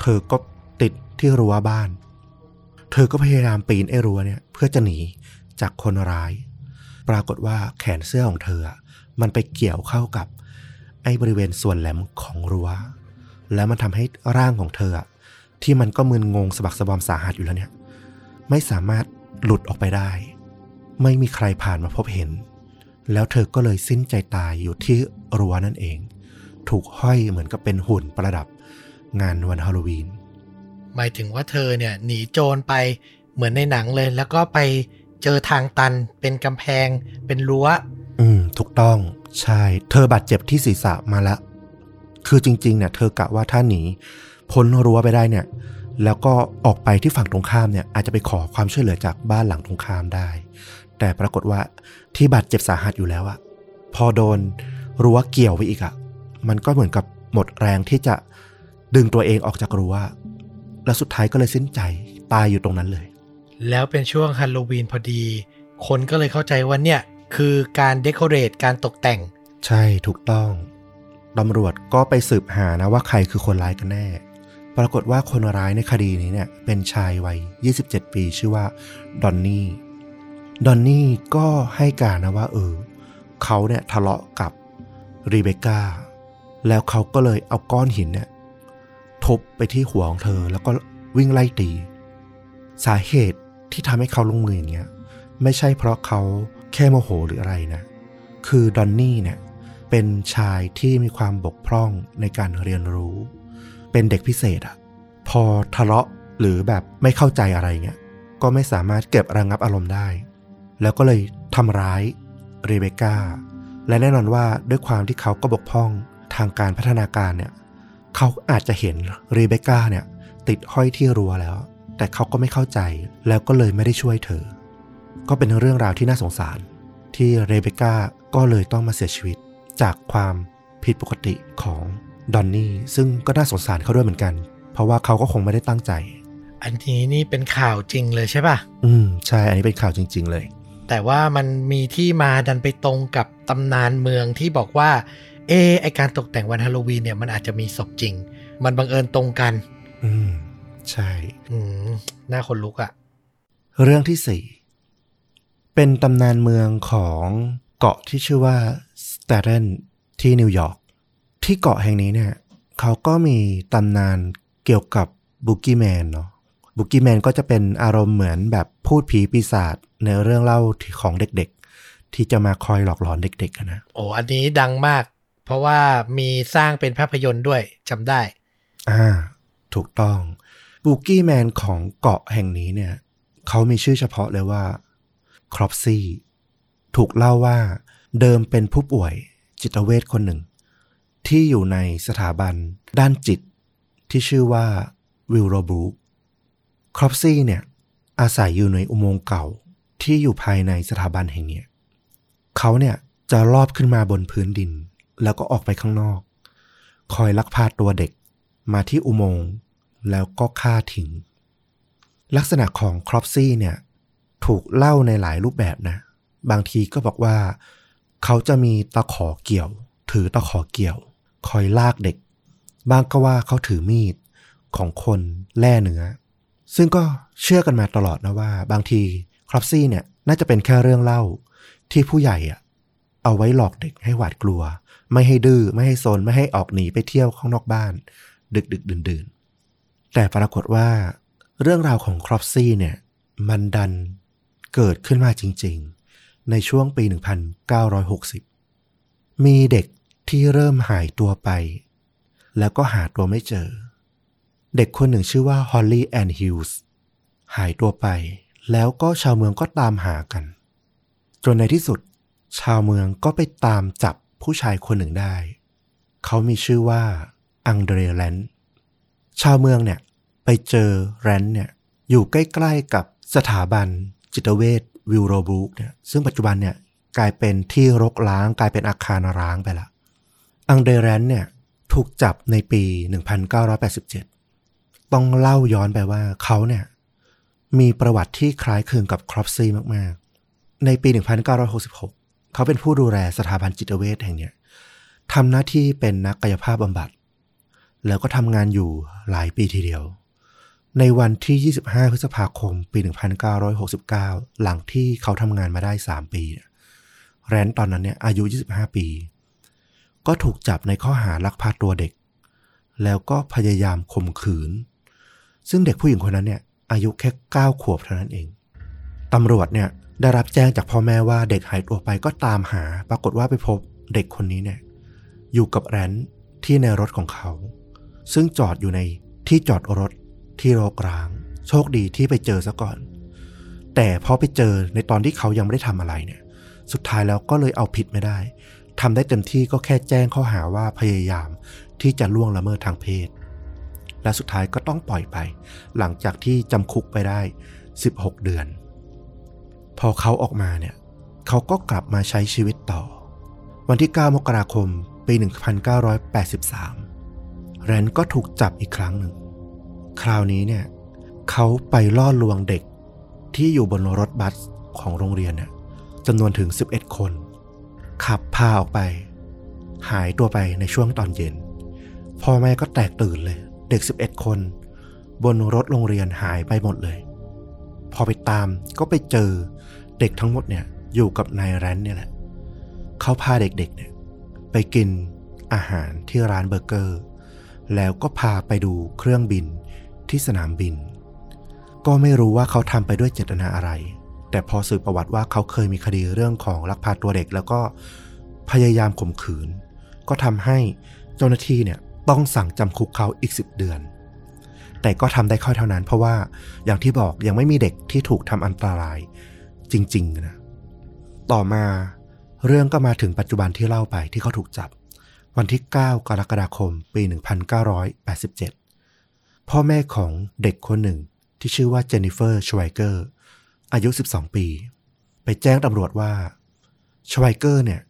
เธอก็ติดที่รั้วบ้าน เธอก็พยายามปีนไอ้รั้วเนี่ย เพื่อจะหนีจากคนร้าย ปรากฏว่าแขนเสื้อของเธอ มันไปเกี่ยวเข้ากับ ไอ้บริเวณส่วนแหลมของรั้ว แล้วมันทำให้ร่างของเธอ ที่มันก็มึนงงสะบักสะบอมสาหัสอยู่แล้วเนี่ย ไม่สามารถหลุดออกไปได้ ไม่มีใครผ่านมาพบเห็น แล้วเธอก็เลยสิ้นใจตายอยู่ที่รั้วนั่นเอง ถูกห้อยเหมือนกับเป็นหุ่นประดับ งานวันฮาโลวีน หมายถึงว่าเธอเนี่ย หนีโจรไปเหมือนในหนังเลย แล้วก็ไปเจอทางตันเป็นกำแพง เป็นรั้ว อืม ถูกต้อง ใช่ เธอบาดเจ็บที่ศีรษะมาแล้วคือจริง ๆ เนี่ย เธอกะว่าถ้าหนี พ้นรั้วไปได้เนี่ย แล้วก็ออกไปที่ฝั่งตรงข้ามเนี่ย อาจจะไปขอความช่วยเหลือจากบ้านหลังตรงข้ามได้ แต่ปรากฏว่าที่บาดเจ็บสาหัสอยู่แล้วอะพอโดนรั้วเกี่ยวไปอีกอะมันก็เหมือนกับหมดแรงที่จะ ดึงตัวเองออกจากรั้วแล้วสุดท้ายก็เลยสิ้นใจตายอยู่ตรงนั้นเลย แล้วเป็นช่วงฮาโลวีนพอดี คนก็เลยเข้าใจว่าเนี่ย คือการเดคอเรทการตกแต่ง ใช่ถูกต้องตำรวจก็ไปสืบหานะว่าใครคือคนร้ายกันแน่ ปรากฏว่าคนร้ายในคดีนี้เนี่ย เป็นชายวัย 27 ปีชื่อว่าดอนนี่ดอนนี่ก็ให้การนะว่าเออเขาเนี่ยทะเลาะกับรีเบคก้าแล้วเขาก็เลยเอาก้อนหินเนี่ย ทุบไปที่หัวของเธอ แล้วก็วิ่งไล่ตี สาเหตุที่ทำให้เขาลงมืออย่างเงี้ยไม่ใช่เพราะเขาแค่โมโหหรืออะไรนะ คือดอนนี่เนี่ยเป็นชายที่มีความบกพร่องในการเรียนรู้ เป็นเด็กพิเศษอะพอทะเลาะหรือแบบไม่เข้าใจอะไรเงี้ยก็ไม่สามารถเก็บระงับอารมณ์ได้ แล้วก็เลยทำร้ายเรเบคก้าและแน่นอนว่าด้วยความที่เขาก็บกพร่องทางการพัฒนาการเนี่ย เขาอาจจะเห็นเรเบคก้าเนี่ยติดห้อยที่รั้วแล้ว แต่เขาก็ไม่เข้าใจแล้วก็เลยไม่ได้ช่วยเธอ ก็เป็นเรื่องราวที่น่าสงสาร ที่เรเบคก้าก็เลยต้องมาเสียชีวิต จากความผิดปกติของดอนนี่ซึ่งก็น่าสงสารเขาด้วยเหมือนกัน เพราะว่าเขาก็คงไม่ได้ตั้งใจ อันนี้นี่เป็นข่าวจริงเลยใช่ป่ะ อืมใช่ อันนี้เป็นข่าวจริง ๆ เลย แต่ว่ามันมีที่มาดันไปตรงกับตำนานเมืองที่บอกว่า เออไอการตกแต่งวันฮาโลวีนเนี่ยมันอาจจะมีศพจริง มันบังเอิญตรงกัน อืม ใช่ อืมน่าขนลุกอะ่ะเรื่องที่สี่เป็นตำนานเมืองของเกาะที่ชื่อว่าสเตเ e นที่นิวยอร์กที่เกาะแห่งนี้เนี่ยเขาก็มีตำนานเกี่ยวกับบุกี้แมนเนาะบุกี้แมนก็จะเป็นอารมณ์เหมือนแบบพูดผีปีศาจในเรื่องเล่าของเด็กๆ ที่จะมาคอยหลอกหลอนเด็กๆอะนะโอ้อันนี้ดังมาก เพราะว่ามีสร้างเป็นภาพยนตร์ด้วยจำได้ อ่า ถูกต้องบูกี้แมนของเกาะแห่งนี้เนี่ย เขามีชื่อเฉพาะเลยว่าครอปซี่ถูกเล่าว่าเดิมเป็นผู้ป่วยจิตเวชคนหนึ่ง ที่อยู่ในสถาบันด้านจิตที่ชื่อว่าวิลโลว์บรูครอปซี่เนี่ย อาศัยอยู่ในอุโมงค์เก่าที่อยู่ภายในสถาบันแห่งนี้เขาเนี่ยจะลอบขึ้นมาบนพื้นดิน แล้วก็ออกไปข้างนอก คอยลักพาตัวเด็กมาที่อุโมงค์แล้วก็ฆ่าทิ้งลักษณะของครอปซี่เนี่ย ถูกเล่าในหลายรูปแบบนะ บางทีก็บอกว่า เขาจะมีตะขอเกี่ยว ถือตะขอเกี่ยว คอยลากเด็ก บางก็ว่าเขาถือมีดของคนแล่เนื้อ ซึ่งก็เชื่อกันมาตลอดนะว่า บางทีครอปซี่เนี่ยน่าจะเป็นแค่เรื่องเล่าที่ผู้ใหญ่อะเอาไว้หลอกเด็กให้หวาดกลัว ไม่ให้ดื้อไม่ให้โซนไม่ให้ออกหนีไปเที่ยวข้างนอกบ้าน ดึกดึกดื่นดื่นๆแต่ปรากฏว่า เรื่องราวของครอปซี่เนี่ย มันดันเกิดขึ้นมาจริง ๆ ในช่วงปี 1960 มีเด็กที่เริ่มหายตัวไป แล้วก็หาตัวไม่เจอ เด็กคนหนึ่งชื่อว่าฮอลลี่แอนฮิวจ์สหายตัวไป แล้วก็ชาวเมืองก็ตามหากัน จนในที่สุด ชาวเมืองก็ไปตามจับ ผู้ชายคนหนึ่งได้ เขามีชื่อว่าอังเดรแรนด์ชาวเมืองเนี่ยไปเจอแรนด์เนี่ยอยู่ใกล้ๆกับสถาบันจิตเวชวิลโรบรูกเนี่ยซึ่งปัจจุบันเนี่ยกลายเป็นที่รกร้างกลายเป็นอาคารร้างไปละ อังเดรแลนด์เนี่ยถูกจับในปี 1987 ต้องเล่าย้อนไปว่าเขาเนี่ยมีประวัติที่คล้ายคลึงกับครอปซี่มากๆ ในปี 1966 เขาเป็นผู้ดูแลสถาบันจิตเวชแห่งเนี้ยทำหน้าที่เป็นนักกายภาพบำบัด แล้วก็ทำงานอยู่หลายปีทีเดียว ในวันที่ 25 พฤษภาคม ปี 1969 หลังที่เขาทำงานมาได้ 3 ปีเนี่ยแรนตอนนั้นเนี่ยอายุ 25 ปี ก็ถูกจับในข้อหาลักพาตัวเด็ก แล้วก็พยายามข่มขืน ซึ่งเด็กผู้หญิงคนนั้นเนี่ยอายุแค่ 9 ขวบเท่านั้นเองตำรวจเนี่ย ได้รับแจ้งจากพ่อแม่ว่าเด็กหายตัวไปก็ตามหา ปรากฏว่าไปพบเด็กคนนี้เนี่ย อยู่กับแรนที่ในรถของเขา ซึ่งจอดอยู่ในที่จอดรถที่โรกร้าง โชคดีที่ไปเจอซะก่อน แต่พอไปเจอในตอนที่เขายังไม่ได้ทำอะไรเนี่ย สุดท้ายแล้วก็เลยเอาผิดไม่ได้ทำได้เต็มที่ก็แค่แจ้งข้อหาว่าพยายามที่จะล่วงละเมิดทางเพศ และสุดท้ายก็ต้องปล่อยไป หลังจากที่จำคุกไปได้ 16 เดือน พอเขาออกมาเนี่ยเขาก็กลับมาใช้ชีวิตต่อ วันที่ 9 มกราคม ปี 1983 แรนก็ถูกจับอีกครั้งหนึ่ง คราวนี้เนี่ยเขาไปล่อลวงเด็กที่อยู่บนรถบัสของโรงเรียนเนี่ยจำนวนถึง 11 คน ขับพาออกไป หายตัวไปในช่วงตอนเย็น พ่อแม่ก็แตกตื่นเลย เด็ก 11 คน บนรถโรงเรียนหายไปหมดเลย พอไปตามก็ไปเจอ เด็กทั้งหมดเนี่ยอยู่กับนายแรนเนี่ยแหละ เขาพาเด็กๆเนี่ยไปกินอาหารที่ร้านเบอร์เกอร์ แล้วก็พาไปดูเครื่องบินที่สนามบิน ก็ไม่รู้ว่าเขาทำไปด้วยเจตนาอะไร แต่พอสืบประวัติว่าเขาเคยมีคดีเรื่องของลักพาตัวเด็ก แล้วก็พยายามข่มขืน ก็ทำให้เจ้าหน้าที่เนี่ยต้องสั่งจำคุกเขาอีก 10 เดือน แต่ก็ทำได้ค่อยเท่านั้น เพราะว่าอย่างที่บอกยังไม่มีเด็กที่ถูกทำอันตราย จริงๆนะต่อมาเรื่องก็มาถึงปัจจุบันที่เล่าไปที่เขาถูกจับ วันที่ 9 กรกฎาคม ปี 1987 พ่อแม่ของเด็กคนหนึ่งที่ชื่อว่าเจนนิเฟอร์ชไวเกอร์อายุ 12 ปี ไปแจ้งตำรวจว่าชไวเกอร์เนี่ย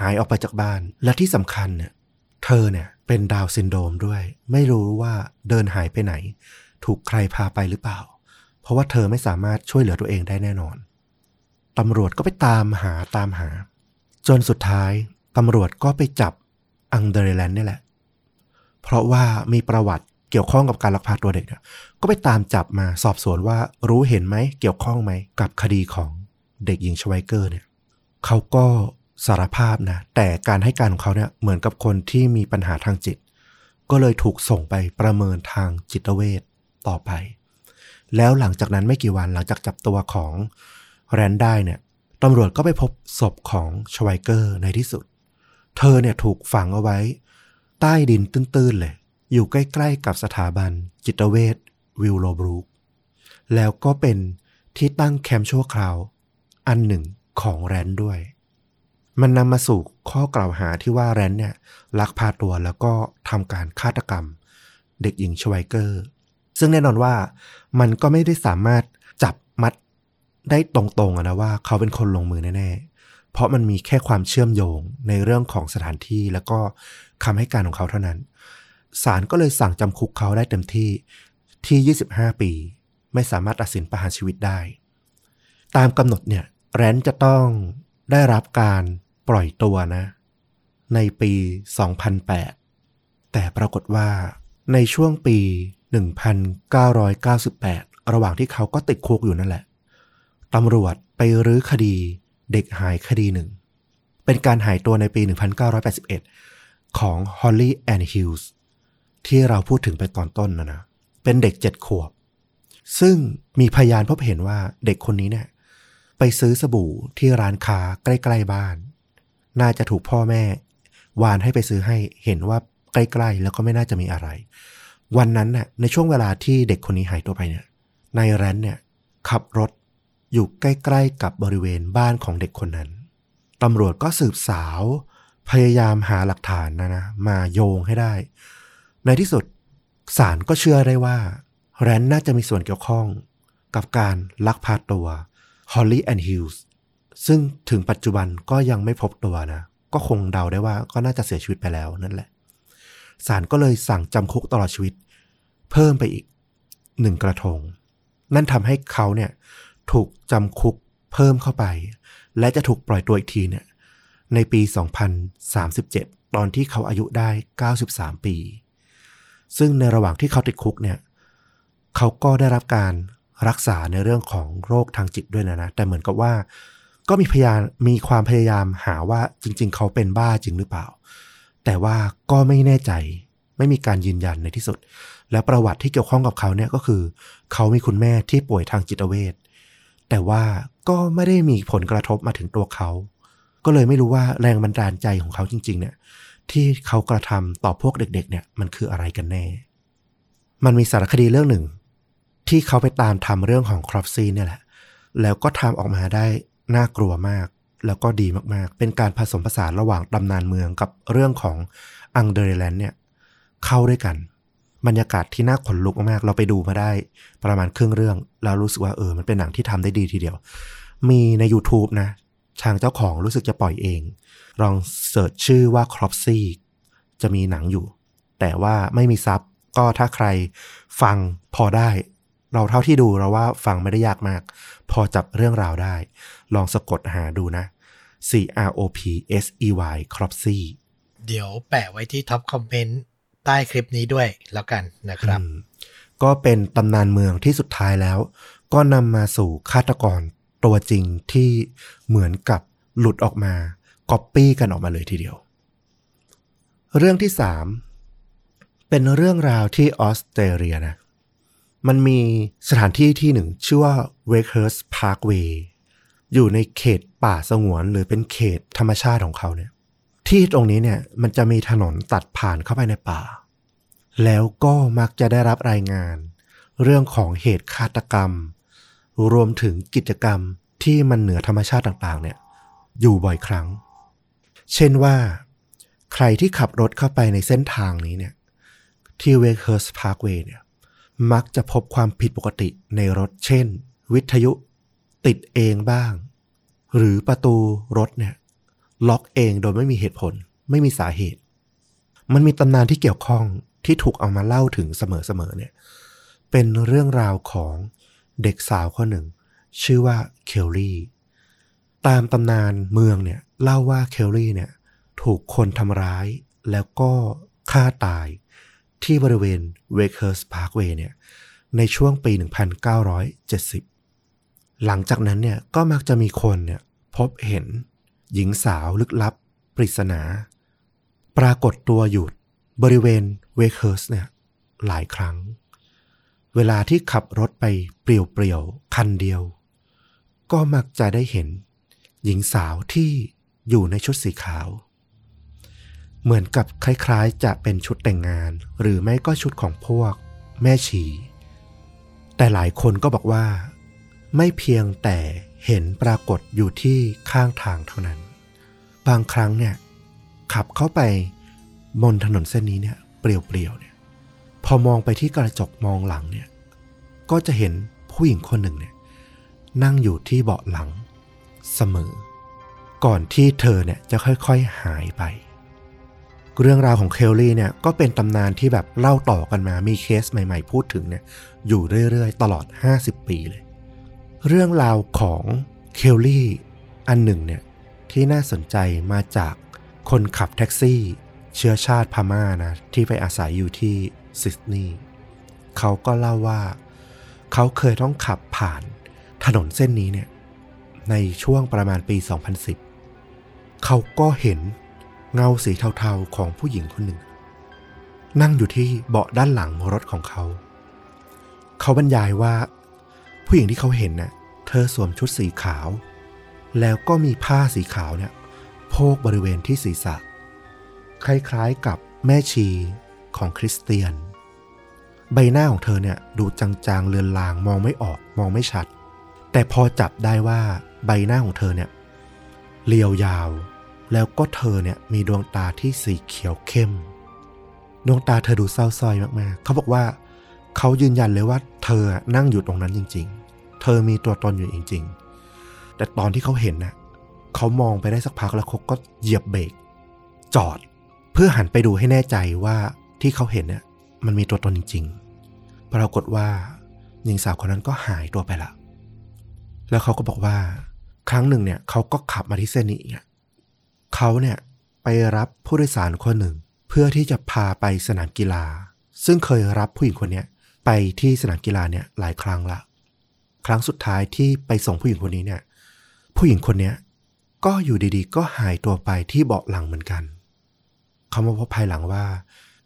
หายออกไปจากบ้านและที่สำคัญเนี่ยเธอเนี่ยเป็นดาวน์ซินโดรมด้วย ไม่รู้ว่าเดินหายไปไหน ถูกใครพาไปหรือเปล่า เพราะว่าเธอไม่สามารถช่วยเหลือตัวเองได้แน่นอน ตำรวจก็ไปตามหาตามหา จนสุดท้ายตำรวจก็ไปจับอังเดรแรนด์นี่แหละ เพราะว่ามีประวัติเกี่ยวข้องกับการลักพาตัวเด็กเนี่ยก็ไปตามจับมาสอบสวนว่ารู้เห็นไหมเกี่ยวข้องไหมกับคดีของเด็กหญิงชไวเกอร์เนี่ยเขาก็สารภาพนะแต่การให้การของเขาเนี่ยเหมือนกับคนที่มีปัญหาทางจิต ก็เลยถูกส่งไปประเมินทางจิตเวชต่อไป แล้วหลังจากนั้นไม่กี่วันหลังจากจับตัวของ แรนได้เนี่ยตำรวจก็ไปพบศพของชไวเกอร์ในที่สุด เธอเนี่ยถูกฝังเอาไว้ ใต้ดินตื้นๆเลย อยู่ใกล้ๆกับสถาบัน จิตเวชวิลโลว์บรูคแล้วก็เป็นที่ตั้งแคมป์ชั่วคราว อันหนึ่งของแรนด์ด้วย มันนำมาสู่ข้อกล่าวหาที่ว่าแรนด์เนี่ยลักพาตัวแล้วก็ทำการฆาตกรรม เด็กหญิงชไวเกอร์ ซึ่งแน่นอนว่ามันก็ไม่ได้สามารถ ได้ตรงๆนะว่าเขาเป็นคนลงมือแน่ๆ เพราะมันมีแค่ความเชื่อมโยงในเรื่องของสถานที่แล้วก็คำให้การของเขาเท่านั้นศาลก็เลยสั่งจำคุกเขาได้เต็มที่ที่ 25 ปี ไม่สามารถตัดสินประหารชีวิตได้ ตามกำหนดเนี่ยแรนจะต้องได้รับการปล่อยตัวนะ ในปี 2008 แต่ปรากฏว่าในช่วงปี 1998 ระหว่างที่เขาก็ติดคุกอยู่นั่นแหละ ตำรวจไปรื้อคดีเด็กหายคดีหนึ่ง เป็นการหายตัวในปี 1981 ของ Holly and Hills ที่เราพูดถึงไปตอนต้นนะนะ เป็นเด็กเจ็ดขวบ ซึ่งมีพยานพบเห็นว่าเด็กคนนี้เนี่ย ไปซื้อสบู่ที่ร้านค้าใกล้ๆบ้าน น่าจะถูกพ่อแม่ วานให้ไปซื้อให้เห็นว่าใกล้ๆแล้วก็ไม่น่าจะมีอะไร วันนั้นน่ะในช่วงเวลาที่เด็กคนนี้หายตัวไปเนี่ยนายแรนเนี่ยขับรถ อยู่ใกล้ๆกับบริเวณบ้านของเด็กคนนั้น ตำรวจก็สืบสาว พยายามหาหลักฐานนะนะ มาโยงให้ได้ ในที่สุดศาลก็เชื่อได้ว่า แรนน่าจะมีส่วนเกี่ยวข้องกับการลักพาตัว Holly and Hills ซึ่งถึงปัจจุบันก็ยังไม่พบตัวนะ ก็คงเดาได้ว่าก็น่าจะเสียชีวิตไปแล้วนั่นแหละศาลก็เลยสั่งจำคุกตลอดชีวิต เพิ่มไปอีกหนึ่งกระทง นั่นทำให้เขาเนี่ย ถูกจำคุกเพิ่มเข้าไป และจะถูกปล่อยตัวอีกทีเนี่ยในปี 2037 ตอนที่เขาอายุได้ 93 ปี ซึ่งในระหว่างที่เขาติดคุกเนี่ยเขาก็ได้รับการรักษาในเรื่องของโรคทางจิตด้วยนะนะ แต่เหมือนกับว่า ก็มีพยานมีความพยายามหาว่าจริง ๆ เขาเป็นบ้าจริงหรือเปล่า แต่ว่าก็ไม่แน่ใจไม่มีการยืนยันในที่สุด และประวัติที่เกี่ยวข้องกับเขาเนี่ยก็คือ เขามีคุณแม่ที่ป่วยทางจิตเวช แต่ว่าก็ไม่ได้มีผลกระทบมาถึงตัวเขา ก็เลยไม่รู้ว่าแรงบันดาลใจของเขาจริง ๆ เนี่ย ที่เขากระทำต่อพวกเด็ก ๆ เนี่ยมันคืออะไรกันแน่ มันมีสารคดีเรื่องหนึ่ง ที่เขาไปตามทำเรื่องของครอปซี่เนี่ยแหละ แล้วก็ทำออกมาได้น่ากลัวมาก แล้วก็ดีมากๆ เป็นการผสมผสานระหว่างตำนานเมืองกับเรื่องของอังเดรแลนด์เนี่ยเข้าด้วยกัน บรรยากาศที่น่าขนลุกมากๆ เราไปดูมาได้ประมาณครึ่งเรื่อง แล้วรู้สึกว่าเออ มันเป็นหนังที่ทำได้ดีทีเดียว มีใน YouTube นะ ทางเจ้าของรู้สึกจะปล่อยเอง ลองเสิร์ชชื่อว่า c r o p s y จะมีหนังอยู่ แต่ว่าไม่มีซับ ก็ถ้าใครฟังพอได้ เราเท่าที่ดูเราว่าฟังไม่ได้ยากมาก พอจับเรื่องราวได้ ลองสะกดหาดูนะ C R O P S E Y c r o p s y เดี๋ยวแปะไว้ที่ top comment ใต้คลิปนี้ด้วยแล้วกันนะครับ ก็เป็นตำนานเมืองที่สุดท้ายแล้ว ก็นำมาสู่ฆาตกรตัวจริงที่เหมือนกับหลุดออกมาก๊อปปี้กันออกมาเลยทีเดียว เรื่องที่สามเป็นเรื่องราวที่ออสเตรเลียนะ มันมีสถานที่ที่หนึ่งชื่อว่า Wakehurst Parkway อยู่ในเขตป่าสงวนหรือเป็นเขตธรรมชาติของเขาเนี่ย ที่ตรงนี้เนี่ยมันจะมีถนนตัดผ่านเข้าไปในป่า แล้วก็มักจะได้รับรายงาน เรื่องของเหตุฆาตกรรม รวมถึงกิจกรรมที่มันเหนือธรรมชาติต่างๆ เนี่ยอยู่บ่อยครั้ง เช่นว่า ใครที่ขับรถเข้าไปในเส้นทางนี้เนี่ยที่ Wakehurst Parkway เนี่ยมักจะพบความผิดปกติในรถ เช่น วิทยุติดเองบ้าง หรือประตูรถเนี่ย ล็อกเองโดยไม่มีเหตุผล ไม่มีสาเหตุ มันมีตำนานที่เกี่ยวข้องที่ถูกเอามาเล่าถึงเสมอๆเนี่ย เป็นเรื่องราวของเด็กสาวคนหนึ่ง ชื่อว่าเคลลี่ตามตำนานเมืองเนี่ยเล่าว่าเคลลี่เนี่ยถูกคนทำร้ายแล้วก็ฆ่าตายที่บริเวณ Wakehurst Parkway เนี่ยในช่วงปี 1970 หลังจากนั้นเนี่ยก็มักจะมีคนเนี่ยพบเห็น หญิงสาวลึกลับ ปริศนา ปรากฏตัวอยู่บริเวณ Wakehurst เนี่ยหลายครั้ง เวลาที่ขับรถไปเปลี่ยวๆ คันเดียว ก็มักจะได้เห็น หญิงสาวที่อยู่ในชุดสีขาว เหมือนกับคล้ายๆ จะเป็นชุดแต่งงาน หรือไม่ก็ชุดของพวก แม่ชี แต่หลายคนก็บอกว่า ไม่เพียงแต่ เห็นปรากฏอยู่ที่ข้างทางเท่านั้น บางครั้งเนี่ยขับเข้าไปบนถนนเส้นนี้เนี่ยเปลี่ยวๆเนี่ยพอมองไปที่กระจกมองหลังเนี่ยก็จะเห็นผู้หญิงคนหนึ่งเนี่ยนั่งอยู่ที่เบาะหลังเสมอ ก่อนที่เธอเนี่ยจะค่อยๆหายไป เรื่องราวของเคลลี่เนี่ยก็เป็นตำนานที่แบบเล่าต่อกันมามีเคสใหม่ๆพูดถึงเนี่ยอยู่เรื่อยๆ ตลอด 50 ปีเลย เรื่องราวของเคลลี่อันหนึ่งเนี่ยที่น่าสนใจมาจากคนขับแท็กซี่เชื้อชาติพม่านะที่ไปอาศัยอยู่ที่ซิดนีย์เขาก็เล่าว่า เขาเคยต้องขับผ่านถนนเส้นนี้เนี่ยในช่วงประมาณปี 2010 เขาก็เห็นเงาสีเทาๆของผู้หญิงคนหนึ่ง นั่งอยู่ที่เบาะด้านหลังรถของเขา เขาบรรยายว่า ผู้หญิงที่เขาเห็นน่ะ เธอสวมชุดสีขาว แล้วก็มีผ้าสีขาวเนี่ยโพกบริเวณที่ศีรษะ คล้ายๆกับแม่ชีของคริสเตียน ใบหน้าของเธอเนี่ยดูจางๆเลือนลางมองไม่ออกมองไม่ชัด แต่พอจับได้ว่าใบหน้าของเธอเนี่ยเรียวยาว แล้วก็เธอเนี่ยมีดวงตาที่สีเขียวเข้ม ดวงตาเธอดูเศร้าส้อยมากๆ เขาบอกว่า เขายืนยันเลยว่าเธอนั่งอยู่ตรงนั้นจริง ๆ เธอมีตัวตนอยู่จริง ๆ แต่ตอนที่เขาเห็นน่ะเขามองไปได้สักพักแล้วเขาก็เหยียบเบรกจอด เพื่อหันไปดูให้แน่ใจว่าที่เขาเห็นเนี่ยมันมีตัวตนจริง ๆ ปรากฏว่าหญิงสาวคนนั้นก็หายตัวไปละ แล้วเขาก็บอกว่า ครั้งหนึ่งเนี่ยเขาก็ขับมาที่เส้นนี้อีกอะเขาเนี่ยไปรับผู้โดยสารคนหนึ่ง เพื่อที่จะพาไปสนามกีฬา ซึ่งเคยรับผู้หญิงคนเนี้ไปที่สนามกีฬาเนี่ยหลายครั้งละ ครั้งสุดท้ายที่ไปส่งผู้หญิงคนนี้เนี่ย ผู้หญิงคนเนี้ยก็อยู่ดีๆ ก็หายตัวไปที่เบาะหลังเหมือนกัน เขามาพบภายหลังว่า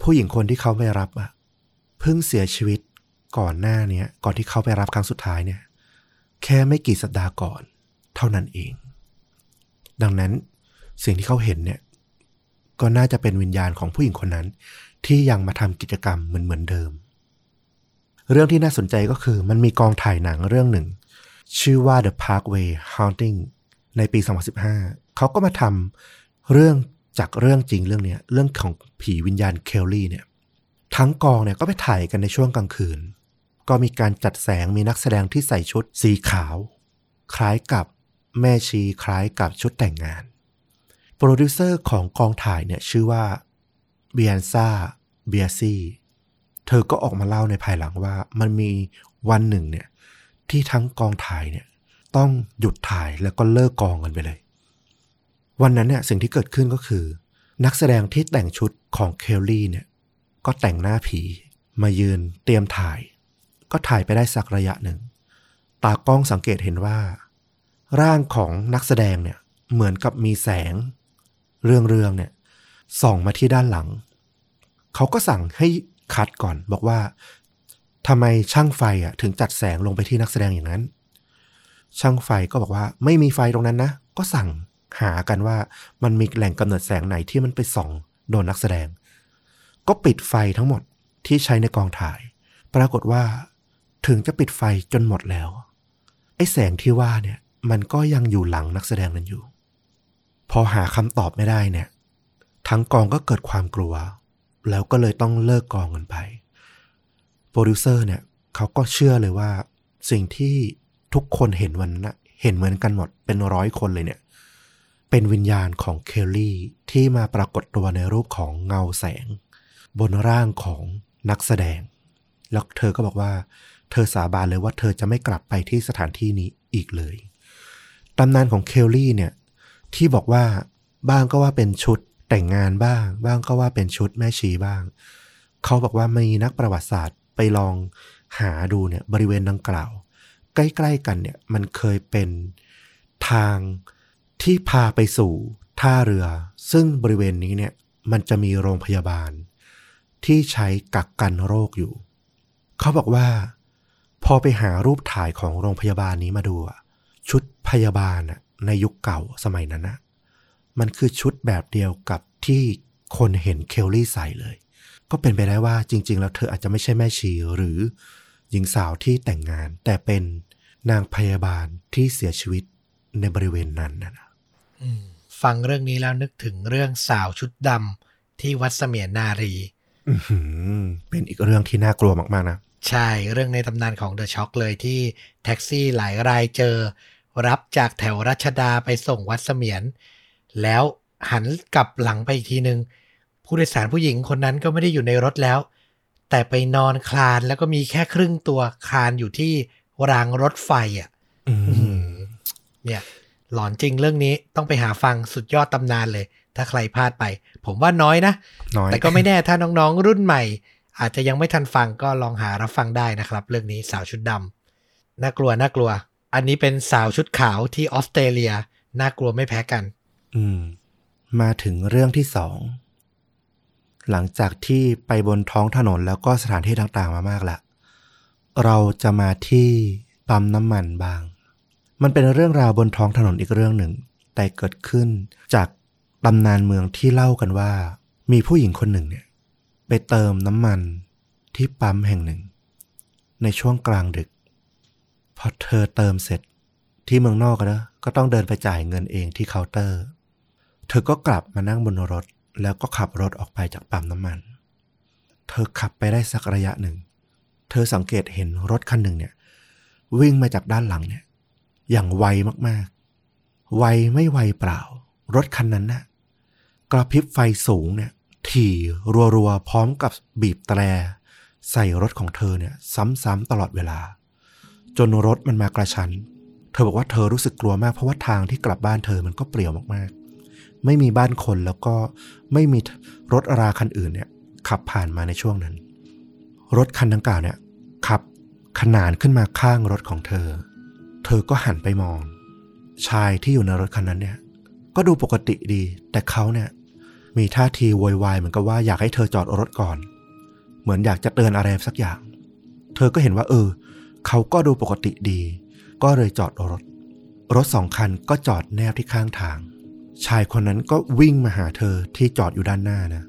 ผู้หญิงคนที่เขาไปรับอะเพิ่งเสียชีวิตก่อนหน้าเนี้ยก่อนที่เขาไปรับครั้งสุดท้ายเนี่ย แค่ไม่กี่สัปดาห์ก่อน เท่านั้นเอง ดังนั้นสิ่งที่เขาเห็นเนี่ยก็น่าจะเป็นวิญญาณของผู้หญิงคนนั้น ที่ยังมาทำกิจกรรมเหมือนเหมือนเดิม เรื่องที่น่าสนใจก็คือมันมีกองถ่ายหนังเรื่องหนึ่ง ชื่อว่า The Parkway Haunting ในปี 2015 เขาก็มาทำเรื่องจากเรื่องจริงเรื่องเนี้ยเรื่องของผีวิญญาณเคลลี่เนี่ย ทั้งกองเนี่ยก็ไปถ่ายกันในช่วงกลางคืน ก็มีการจัดแสงมีนักแสดงที่ใส่ชุดสีขาว คล้ายกับแม่ชีคล้ายกับชุดแต่งงาน โปรดิวเซอร์ของกองถ่ายเนี่ยชื่อว่าเบียนซาเบียซี่ เธอก็ออกมาเล่าในภายหลังว่า มันมีวันหนึ่งเนี่ย ที่ทั้งกองถ่ายเนี่ย ต้องหยุดถ่ายแล้วก็เลิกกองกันไปเลย วันนั้นเนี่ยสิ่งที่เกิดขึ้นก็คือ นักแสดงที่แต่งชุดของเคลลี่เนี่ย ก็แต่งหน้าผีมายืนเตรียมถ่าย ก็ถ่ายไปได้สักระยะหนึ่ง ตากล้องสังเกตเห็นว่า ร่างของนักแสดงเนี่ยเหมือนกับมีแสง เรื่องเรื่องเนี่ยส่องมาที่ด้านหลัง เขาก็สั่งให้ คัดก่อน บอกว่าทำไมช่างไฟอะถึงจัดแสงลงไปที่นักแสดงอย่างนั้น ช่างไฟก็บอกว่าไม่มีไฟตรงนั้นนะ ก็สั่งหากันว่ามันมีแหล่งกำเนิดแสงไหนที่มันไปส่องโดนนักแสดง ก็ปิดไฟทั้งหมดที่ใช้ในกองถ่าย ปรากฏว่าถึงจะปิดไฟจนหมดแล้ว ไอ้แสงที่ว่าเนี่ย มันก็ยังอยู่หลังนักแสดงนั้นอยู่ พอหาคำตอบไม่ได้เนี่ย ทั้งกองก็เกิดความกลัว แล้วก็เลยต้องเลิกกองกันไป โปรดิวเซอร์เนี่ยเขาก็เชื่อเลยว่าสิ่งที่ทุกคนเห็นวันนั้นนะเห็นเหมือนกันหมดเป็นร้อยคนเลยเนี่ย เป็นวิญญาณของเคลลี่ที่มาปรากฏตัวในรูปของเงาแสง บนร่างของนักแสดง แล้วเธอก็บอกว่าเธอสาบานเลยว่าเธอจะไม่กลับไปที่สถานที่นี้อีกเลย ตำนานของเคลลี่เนี่ย ที่บอกว่าบ้างก็ว่าเป็นชุด แต่งงานบ้าง บ้างก็ว่าเป็นชุดแม่ชีบ้าง เขาบอกว่ามีนักประวัติศาสตร์ไปลองหาดูเนี่ยบริเวณดังกล่าว ใกล้ๆกันเนี่ยมันเคยเป็นทางที่พาไปสู่ท่าเรือ ซึ่งบริเวณนี้เนี่ยมันจะมีโรงพยาบาล ที่ใช้กักกันโรคอยู่ เขาบอกว่า พอไปหารูปถ่ายของโรงพยาบาลนี้มาดูอะชุดพยาบาลในยุคเก่าสมัยนั้นนะ มันคือชุดแบบเดียวกับที่คนเห็นเคลลี่ใส่เลย ก็เป็นไปได้ว่าจริง ๆ แล้วเธออาจจะไม่ใช่แม่ชีหรือหญิงสาวที่แต่งงาน แต่เป็นนางพยาบาลที่เสียชีวิตในบริเวณนั้นนะอืมฟังเรื่องนี้แล้วนึกถึงเรื่องสาวชุดดำที่วัดเสมียนนารีอื้อหือเป็นอีกเรื่องที่น่ากลัวมากๆนะ ใช่เรื่องในตำนานของเดอะช็อคเลยที่แท็กซี่หลายรายเจอ รับจากแถวรัชดาไปส่งวัดเสมียน แล้วหันกลับหลังไปอีกทีหนึ่งผู้โดยสารผู้หญิงคนนั้นก็ไม่ได้อยู่ในรถแล้ว แต่ไปนอนคลานแล้วก็มีแค่ครึ่งตัวคลานอยู่ที่รางรถไฟอะอืมเนี่ยหลอนจริงเรื่องนี้ต้องไปหาฟังสุดยอดตำนานเลย ถ้าใครพลาดไป ผมว่าน้อยนะน้อยแต่ก็ไม่แน่ถ้าน้องๆ รุ่นใหม่ อาจจะยังไม่ทันฟังก็ลองหารับฟังได้นะครับ เรื่องนี้สาวชุดดำน่ากลัวน่ากลัว อันนี้เป็นสาวชุดขาวที่ออสเตรเลียน่ากลัวไม่แพ้กัน อืม มาถึงเรื่องที่สอง หลังจากที่ไปบนท้องถนนแล้วก็สถานที่ต่างๆมามากละเราจะมาที่ปั๊มน้ำมันบาง มันเป็นเรื่องราวบนท้องถนนอีกเรื่องหนึ่ง แต่เกิดขึ้นจากตำนานเมืองที่เล่ากันว่า มีผู้หญิงคนหนึ่งเนี่ย ไปเติมน้ำมันที่ปั๊มแห่งหนึ่ง ในช่วงกลางดึก พอเธอเติมเสร็จที่เมืองนอกนะก็ต้องเดินไปจ่ายเงินเองที่เคาน์เตอร์ เธอก็กลับมานั่งบนรถ แล้วก็ขับรถออกไปจากปั๊มน้ำมัน เธอขับไปได้สักระยะหนึ่ง เธอสังเกตเห็นรถคันหนึ่งเนี่ย วิ่งมาจากด้านหลังเนี่ย อย่างไวมากๆ ไวไม่ไวเปล่า รถคันนั้นน่ะกระพริบไฟสูงเนี่ย ถี่รัวๆ พร้อมกับบีบแตร ใส่รถของเธอเนี่ย ซ้ำๆตลอดเวลา จนรถมันมากระชั้น เธอบอกว่าเธอรู้สึกกลัวมากเพราะว่าทางที่กลับบ้านเธอมันก็เปลี่ยวมากๆ ไม่มีบ้านคนแล้วก็ไม่มีรถราคันอื่นเนี่ยขับผ่านมาในช่วงนั้น รถคันดังกล่าวเนี่ยขับขนานขึ้นมาข้างรถของเธอ เธอก็หันไปมอง ชายที่อยู่ในรถคันนั้นเนี่ย ก็ดูปกติดี แต่เขาเนี่ย มีท่าทีโวยวายเหมือนกับว่าอยากให้เธอจอดรถก่อน เหมือนอยากจะเตือนอะไรสักอย่าง เธอก็เห็นว่า เออ เขาก็ดูปกติดี ก็เลยจอดรถ รถสองคันก็จอดแนบที่ข้างทาง ชายคนนั้นก็วิ่งมาหาเธอที่จอดอยู่ด้านหน้านะ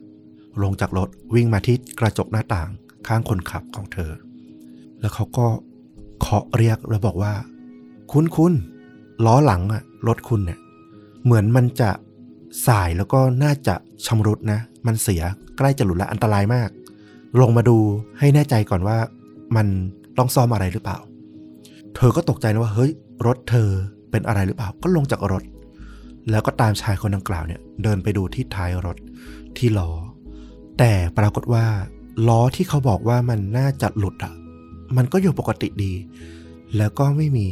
ลงจากรถวิ่งมาที่กระจกหน้าต่างข้างคนขับของเธอ แล้วเขาก็เคาะเรียกแล้วบอกว่า คุณคุณล้อหลังอะรถคุณเนี่ยเหมือนมันจะสายแล้วก็น่าจะชำรุดนะ มันเสียใกล้จะหลุดและอันตรายมาก ลงมาดูให้แน่ใจก่อนว่า มันต้องซ่อมอะไรหรือเปล่า เธอก็ตกใจนะว่าเฮ้ย รถเธอเป็นอะไรหรือเปล่า ก็ลงจากรถ แล้วก็ตามชายคนดังกล่าวเนี่ยเดินไปดูที่ท้ายรถที่ล้อ แต่ปรากฏว่า ล้อที่เขาบอกว่ามันน่าจะหลุดอะ มันก็อยู่ปกติดี แล้วก็ไม่มี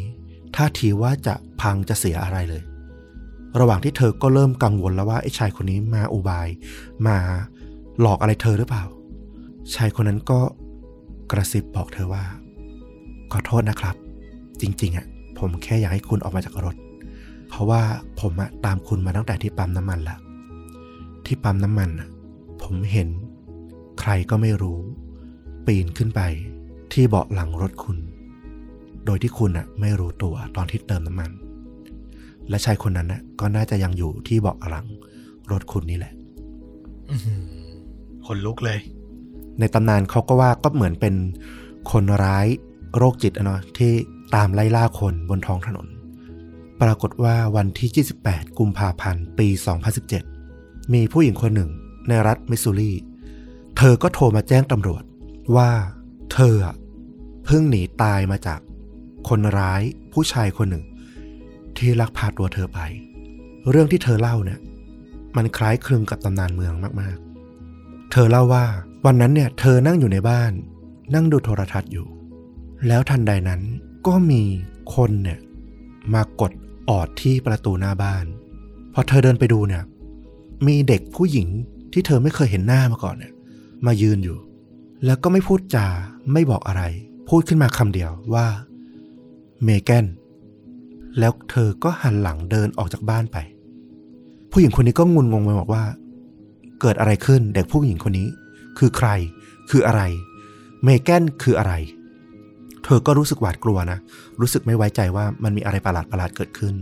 ท่าทีว่าจะพังจะเสียอะไรเลย ระหว่างที่เธอก็เริ่มกังวลแล้วว่าไอ้ชายคนนี้มาอุบาย มาหลอกอะไรเธอหรือเปล่า ชายคนนั้นก็กระซิบบอกเธอว่า ขอโทษนะครับ จริง ๆอะผมแค่อยากให้คุณออกมาจากรถ เพราะว่าผมอะตามคุณมาตั้งแต่ที่ปั๊มน้ำมันละที่ปั๊มน้ำมันอะผมเห็น ใครก็ไม่รู้ ปีนขึ้นไป ที่เบาะหลังรถคุณ โดยที่คุณอะไม่รู้ตัวตอนที่เติมน้ำมัน และชายคนนั้นน่ะก็น่าจะยังอยู่ที่เบาะหลัง รถคุณนี่แหละอื้อหือคนลุกเลย ในตำนานเขาก็ว่าก็เหมือนเป็นคนร้ายโรคจิตอะเนาะที่ตามไล่ล่าคนบนท้องถนน ปรากฏว่าวันที่ 28 กุมภาพันธ์ ปี 2017 มีผู้หญิงคนหนึ่งในรัฐมิสซูรี เธอก็โทรมาแจ้งตำรวจว่าเธอเพิ่งหนีตายมาจากคนร้ายผู้ชายคนหนึ่ง ที่ลักพาตัวเธอไป เรื่องที่เธอเล่าเนี่ย มันคล้ายคลึงกับตำนานเมืองมากๆ เธอเล่าว่าวันนั้นเนี่ย เธอนั่งอยู่ในบ้าน นั่งดูโทรทัศน์อยู่ แล้วทันใดนั้นก็มีคนเนี่ยมากด ออดที่ประตูหน้าบ้าน พอเธอเดินไปดูเนี่ย มีเด็กผู้หญิงที่เธอไม่เคยเห็นหน้ามาก่อนเนี่ย มายืนอยู่ แล้วก็ไม่พูดจาไม่บอกอะไร พูดขึ้นมาคำเดียวว่าเมแกนแล้วเธอก็หันหลังเดินออกจากบ้านไป ผู้หญิงคนนี้ก็งุนงงไปบอกว่า เกิดอะไรขึ้นเด็กผู้หญิงคนนี้ คือใคร คืออะไร เมแกนคืออะไร เธอก็รู้สึกหวาดกลัวนะ รู้สึกไม่ไว้ใจว่ามันมีอะไรประหลาดประหลาดเกิดขึ้น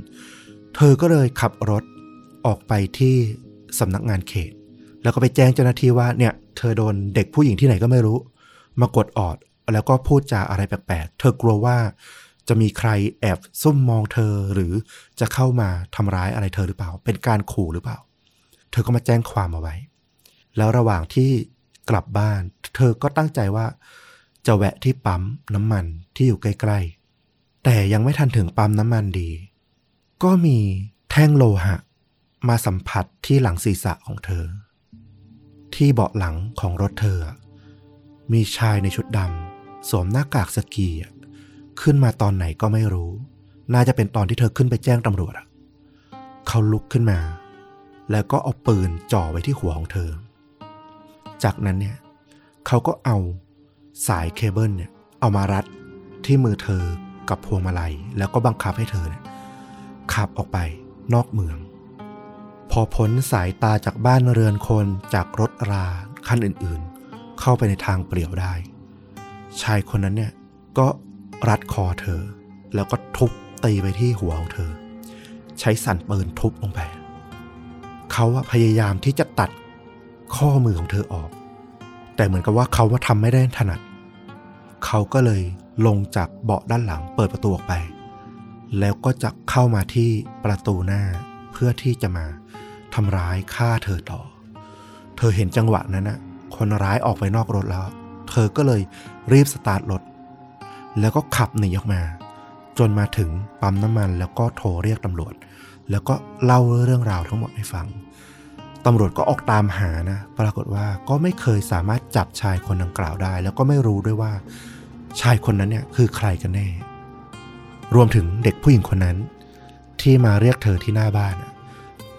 เธอก็เลยขับรถออกไปที่สำนักงานเขต แล้วก็ไปแจ้งเจ้าหน้าที่ว่าเนี่ย เธอโดนเด็กผู้หญิงที่ไหนก็ไม่รู้ มากดออด แล้วก็พูดจาอะไรแปลกๆ เธอกลัวว่าจะมีใครแอบซุ่มมองเธอหรือจะเข้ามาทำร้ายอะไรเธอหรือเปล่า เป็นการขู่หรือเปล่า เธอก็มาแจ้งความเอาไว้ แล้วระหว่างที่กลับบ้าน เธอก็ตั้งใจว่า จะแวะที่ปั๊มน้ำมันที่อยู่ใกล้ๆ แต่ยังไม่ทันถึงปั๊มน้ำมันดี ก็มีแท่งโลหะ มาสัมผัสที่หลังศีรษะของเธอ ที่เบาะหลังของรถเธอ มีชายในชุดดำสวมหน้ากากสกีขึ้นมาตอนไหนก็ไม่รู้ น่าจะเป็นตอนที่เธอขึ้นไปแจ้งตำรวจเขาลุกขึ้นมา แล้วก็เอาปืนจ่อไว้ที่หัวของเธอ จากนั้นเนี่ย เขาก็เอา สายเคเบิลเนี่ยเอามารัดที่มือเธอกับพวงมาลัย แล้วก็บังคับให้เธอเนี่ยขับออกไปนอกเมือง พอพ้นสายตาจากบ้านเรือนคนจากรถราคันอื่นๆ เข้าไปในทางเปลี่ยวได้ ชายคนนั้นเนี่ยก็รัดคอเธอ แล้วก็ทุบตีไปที่หัวของเธอ ใช้สั่นปืนทุบลงไปเขาพยายามที่จะตัดข้อมือของเธอออก แต่เหมือนกับว่าเขาว่าทำไม่ได้ถนัด เขาก็เลยลงจากเบาะด้านหลังเปิดประตูออกไป แล้วก็จะเข้ามาที่ประตูหน้าเพื่อที่จะมาทำร้ายฆ่าเธอต่อ เธอเห็นจังหวะนั้นนะคนร้ายออกไปนอกรถแล้ว เธอก็เลยรีบสตาร์ทรถ แล้วก็ขับหนีออกมา จนมาถึงปั๊มน้ำมันแล้วก็โทรเรียกตำรวจ แล้วก็เล่าเรื่องราวทั้งหมดให้ฟัง ตำรวจก็ออกตามหานะ ปรากฏว่าก็ไม่เคยสามารถจับชายคนดังกล่าวได้ แล้วก็ไม่รู้ด้วยว่า ชายคนนั้นเนี่ยคือใครกันแน่ รวมถึงเด็กผู้หญิงคนนั้น ที่มาเรียกเธอที่หน้าบ้าน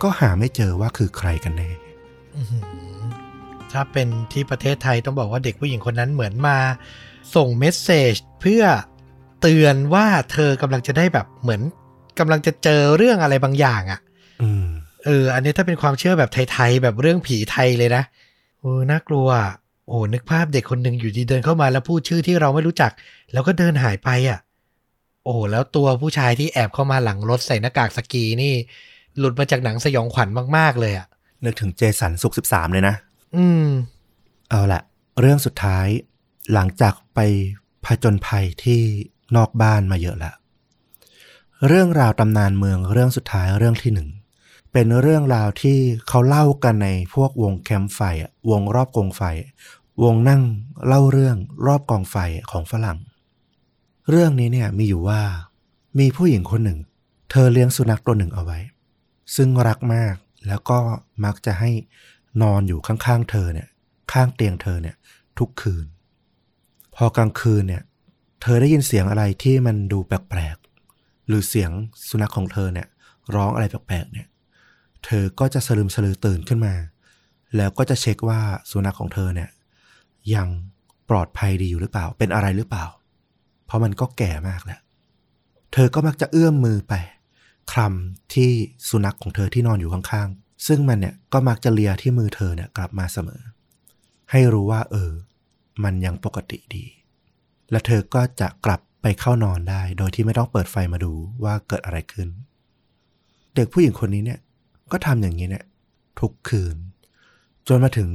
ก็หาไม่เจอว่าคือใครกันแน่ถ้าเป็นที่ประเทศไทยต้องบอกว่าเด็กผู้หญิงคนนั้นเหมือนมา ส่งเมสเซจเพื่อเตือนว่าเธอกำลังจะได้แบบเหมือนกำลังจะเจอเรื่องอะไรบางอย่างอะ่ะ เออ อันนี้ถ้าเป็นความเชื่อแบบไทยๆแบบเรื่องผีไทยเลยนะโอ้น่ากลัวอะโอ้นึกภาพเด็กคนหนึ่งอยู่ดีเดินเข้ามาแล้วพูดชื่อที่เราไม่รู้จัก แล้วก็เดินหายไปอะ โอ้แล้วตัวผู้ชายที่แอบเข้ามาหลังรถใส่หน้ากากสกีนี่ หลุดมาจากหนังสยองขวัญมากๆเลยอะนึกถึงเจสันสุขสิบสามเลยนะ อืม เอาละเรื่องสุดท้าย หลังจากไปผจญภัยที่นอกบ้านมาเยอะแล้ว เรื่องราวตำนานเมืองเรื่องสุดท้ายเรื่องที่หนึ่ง เป็นเรื่องราวที่เขาเล่ากันในพวกวงแคมป์ไฟวงรอบกองไฟ วงนั่งเล่าเรื่องรอบกองไฟของฝรั่ง เรื่องนี้เนี่ยมีอยู่ว่า มีผู้หญิงคนหนึ่ง เธอเลี้ยงสุนัขตัวหนึ่งเอาไว้ ซึ่งรักมากแล้วก็มักจะให้นอนอยู่ข้างๆเธอเนี่ยข้างเตียงเธอเนี่ยทุกคืน พอกลางคืนเนี่ย เธอได้ยินเสียงอะไรที่มันดูแปลกๆหรือเสียงสุนัขของเธอเนี่ย ร้องอะไรแปลกๆเนี่ย เธอก็จะสลืมสลือตื่นขึ้นมา แล้วก็จะเช็คว่าสุนัขของเธอเนี่ย ยังปลอดภัยดีอยู่หรือเปล่า เป็นอะไรหรือเปล่า เพราะมันก็แก่มากแล้ว เธอก็มักจะเอื้อมมือไปคลำที่สุนัขของเธอที่นอนอยู่ข้างๆ ซึ่งมันเนี่ยก็มักจะเลียที่มือเธอเนี่ยกลับมาเสมอ ให้รู้ว่า เออ มันยังปกติดี และเธอก็จะกลับไปเข้านอนได้ โดยที่ไม่ต้องเปิดไฟมาดูว่าเกิดอะไรขึ้น เด็กผู้หญิงคนนี้เนี่ย ก็ทำอย่างนี้เนี่ยทุกคืน จนมาถึง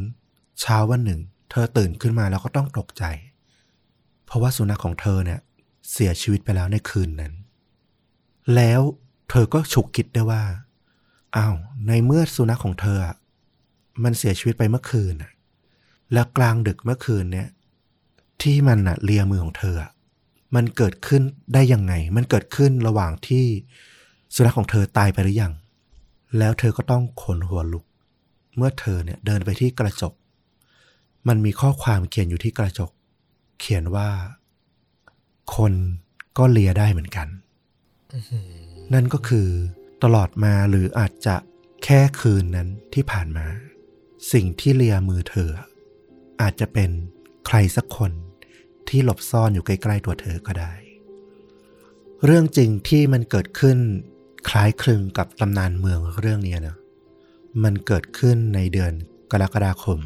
เช้าวันหนึ่ง เธอตื่นขึ้นมาแล้วก็ต้องตกใจ เพราะว่าสุนัขของเธอเนี่ยเสียชีวิตไปแล้วในคืนนั้น แล้วเธอก็ฉุกคิดได้ว่าอ้าวในเมื่อสุนัขของเธอ มันเสียชีวิตไปเมื่อคืนแล้วกลางดึกเมื่อคืนเนี่ย ที่มันน่ะเลียมือของเธอ มันเกิดขึ้นได้ยังไง มันเกิดขึ้นระหว่างที่สุนัขของเธอตายไปหรือยัง แล้วเธอก็ต้องขนหัวลุก เมื่อเธอเนี่ยเดินไปที่กระจก มันมีข้อความเขียนอยู่ที่กระจก เขียนว่า คนก็เลียได้เหมือนกัน นั่นก็คือตลอดมาหรืออาจจะแค่คืนนั้นที่ผ่านมา สิ่งที่เลียมือเธอ อาจจะเป็นใครสักคนที่หลบซ่อนอยู่ใกล้ ๆ ตัวเธอก็ได้ เรื่องจริงที่มันเกิดขึ้น คล้ายคลึงกับตำนานเมืองเรื่องนี้นะมันเกิดขึ้นในเดือนกรกฎาคม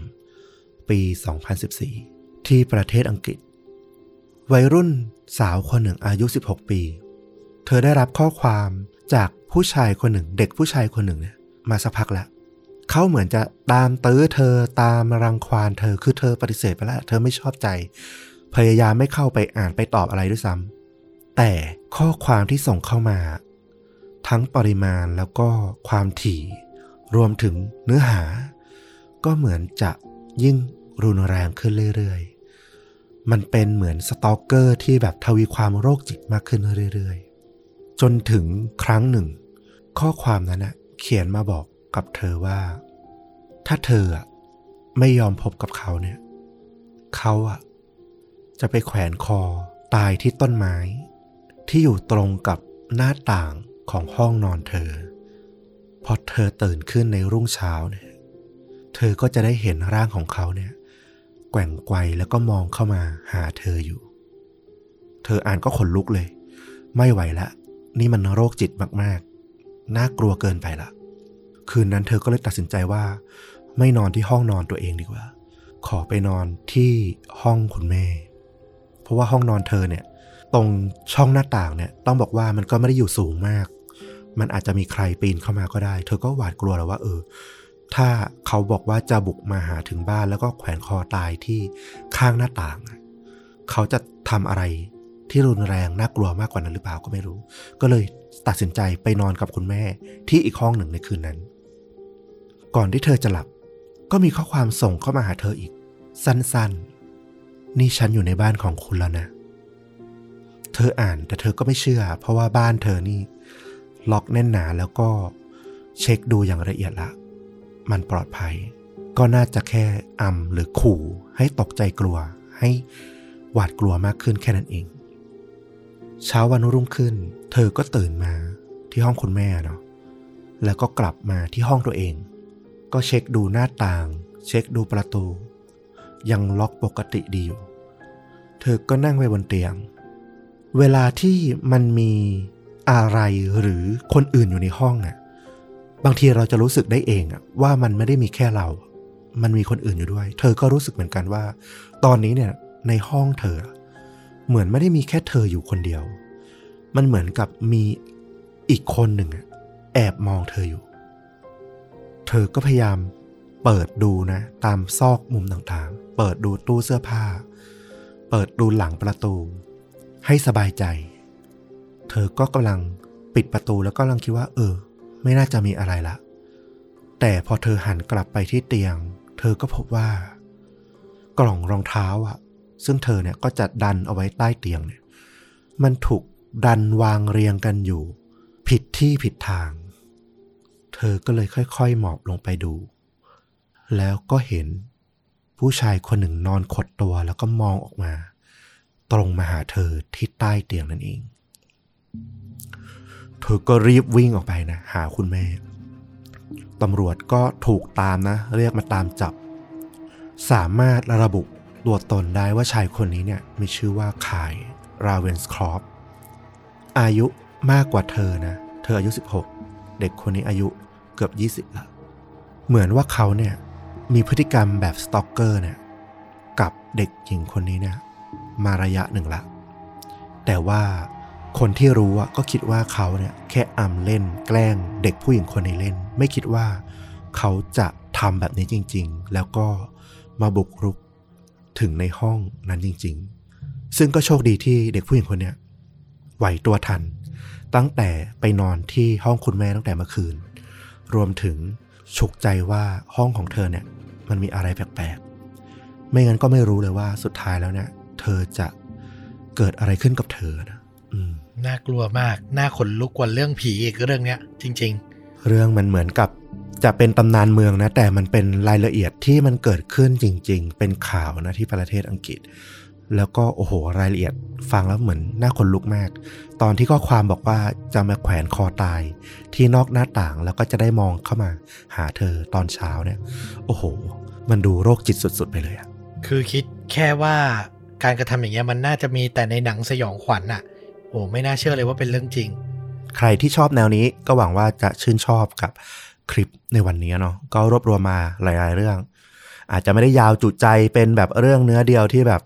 ปี 2014 ที่ประเทศอังกฤษ วัยรุ่นสาวคนหนึ่งอายุ 16 ปี เธอได้รับข้อความจากผู้ชายคนหนึ่ง เด็กผู้ชายคนหนึ่งเนี่ยมาสักพักแล้วเขาเหมือนจะตามตื้อเธอตามรังควานเธอคือเธอปฏิเสธไปแล้วเธอไม่ชอบใจ พยายามไม่เข้าไปอ่านไปตอบอะไรด้วยซ้ำแต่ข้อความที่ส่งเข้ามา ทั้งปริมาณแล้วก็ความถี่ รวมถึงเนื้อหา ก็เหมือนจะยิ่งรุนแรงขึ้นเรื่อยๆ มันเป็นเหมือนสตอกเกอร์ที่แบบทวีความโรคจิตมากขึ้นเรื่อยๆ จนถึงครั้งหนึ่ง ข้อความนั้นนะเขียนมาบอกกับเธอว่า ถ้าเธอไม่ยอมพบกับเขาเนี่ย เขาอะจะไปแขวนคอตายที่ต้นไม้ ที่อยู่ตรงกับหน้าต่าง ของห้องนอนเธอ พอเธอตื่นขึ้นในรุ่งเช้าเนี่ย เธอก็จะได้เห็นร่างของเขาเนี่ย แกว่งไกวแล้วก็มองเข้ามาหาเธออยู่ เธออ่านก็ขนลุกเลย ไม่ไหวละ นี่มันโรคจิตมากๆ น่ากลัวเกินไปละ คืนนั้นเธอก็เลยตัดสินใจว่า ไม่นอนที่ห้องนอนตัวเองดีกว่า ขอไปนอนที่ห้องคุณแม่ เพราะว่าห้องนอนเธอเนี่ยตรงช่องหน้าต่างเนี่ยต้องบอกว่ามันก็ไม่ได้อยู่สูงมาก มันอาจจะมีใครปีนเข้ามาก็ได้ เธอก็หวาดกลัวแล้วว่าเออ ถ้าเขาบอกว่าจะบุกมาหาถึงบ้านแล้วก็แขวนคอตายที่ข้างหน้าต่าง เขาจะทำอะไรที่รุนแรงน่ากลัวมากกว่านั้นหรือเปล่าก็ไม่รู้ ก็เลยตัดสินใจไปนอนกับคุณแม่ที่อีกห้องหนึ่งในคืนนั้น ก่อนที่เธอจะหลับ ก็มีข้อความส่งเข้ามาหาเธออีก สั้นๆ นี่ฉันอยู่ในบ้านของคุณแล้วนะ เธออ่านแต่เธอก็ไม่เชื่อ เพราะว่าบ้านเธอนี่ ล็อกแน่นหนาแล้วก็เช็คดูอย่างละเอียดละ มันปลอดภัย ก็น่าจะแค่อำหรือขู่ให้ตกใจกลัว ให้หวาดกลัวมากขึ้นแค่นั้นเอง เช้าวันรุ่งขึ้น เธอก็ตื่นมาที่ห้องคุณแม่เนาะแล้วก็กลับมาที่ห้องตัวเอง ก็เช็คดูหน้าต่าง เช็คดูประตู ยังล็อกปกติดีอยู่ เธอก็นั่งไว้บนเตียง เวลาที่มันมี อะไรหรือคนอื่นอยู่ในห้องอะบางทีเราจะรู้สึกได้เองอะว่ามันไม่ได้มีแค่เรา มันมีคนอื่นอยู่ด้วย เธอก็รู้สึกเหมือนกันว่า ตอนนี้เนี่ยในห้องเธอ เหมือนไม่ได้มีแค่เธออยู่คนเดียว มันเหมือนกับมีอีกคนหนึ่งแอบมองเธออยู่ เธอก็พยายามเปิดดูนะ ตามซอกมุมต่างๆ เปิดดูตู้เสื้อผ้า เปิดดูหลังประตู ให้สบายใจ เธอก็กำลังปิดประตูแล้วก็กำลังคิดว่า เออ ไม่น่าจะมีอะไรละ แต่พอเธอหันกลับไปที่เตียง เธอก็พบว่า กล่องรองเท้าอะซึ่งเธอเนี่ยก็จะดันเอาไว้ใต้เตียงเนี่ย มันถูกดันวางเรียงกันอยู่ ผิดที่ผิดทาง เธอก็เลยค่อยๆหมอบลงไปดู แล้วก็เห็นผู้ชายคนหนึ่งนอนขดตัวแล้วก็มองออกมา ตรงมาหาเธอที่ใต้เตียงนั่นเอง ธอก็รีบวิ่งออกไปนะ หาคุณแม่ ตำรวจก็ถูกตามนะ เรียกมาตามจับ สามารถระบุตัวตนได้ว่าชายคนนี้เนี่ยมีชื่อว่าคายราเวนสครอปอายุมากกว่าเธอนะ เธออายุ 16 เด็กคนนี้อายุเกือบ 20ละเหมือนว่าเขาเนี่ยมีพฤติกรรมแบบสตอกเกอร์เนี่ยกับเด็กหญิงคนนี้เนี่ยมาระยะหนึ่งละ แต่ว่า คนที่รู้อะก็คิดว่าเขาเนี่ยแค่อำเล่น แกล้งเด็กผู้หญิงคนนี้เล่น ไม่คิดว่าเขาจะทำแบบนี้จริง ๆ แล้วก็มาบุกรุกถึงในห้องนั้นจริง ๆ ซึ่งก็โชคดีที่เด็กผู้หญิงคนเนี้ยไหวตัวทัน ตั้งแต่ไปนอนที่ห้องคุณแม่ตั้งแต่เมื่อคืน รวมถึงฉุกใจว่าห้องของเธอเนี่ย มันมีอะไรแปลกๆ ไม่งั้นก็ไม่รู้เลยว่าสุดท้ายแล้วเนี่ย เธอจะเกิดอะไรขึ้นกับเธอนะ อืม น่ากลัวมาก น่าขนลุกกว่าเรื่องผีอีกเรื่องเนี้ย จริงเรื่องมันเหมือนกับจะเป็นตำนานเมืองนะ แต่มันเป็นรายละเอียดที่มันเกิดขึ้นจริง ๆ เป็นข่าวนะที่ประเทศอังกฤษ แล้วก็โอ้โหรายละเอียดฟังแล้วเหมือนน่าขนลุกมาก ตอนที่ข้อความบอกว่าจะมาแขวนคอตาย ที่นอกหน้าต่างแล้วก็จะได้มองเข้ามา หาเธอตอนเช้าเนี่ย โอ้โห มันดูโรคจิตสุด ๆ ไปเลยอะๆคือคิดแค่ว่าการกระทำอย่างเงี้ยมันน่าจะมีแต่ในหนังสยองขวัญน่ะโอ้ไม่น่าเชื่อเลยว่าเป็นเรื่องจริง ใครที่ชอบแนวนี้ก็หวังว่าจะชื่นชอบกับคลิปในวันนี้เนาะก็รวบรวมมาหลาย ๆ เรื่อง อาจจะไม่ได้ยาวจุใจเป็นแบบเรื่องเนื้อเดียวที่แบบ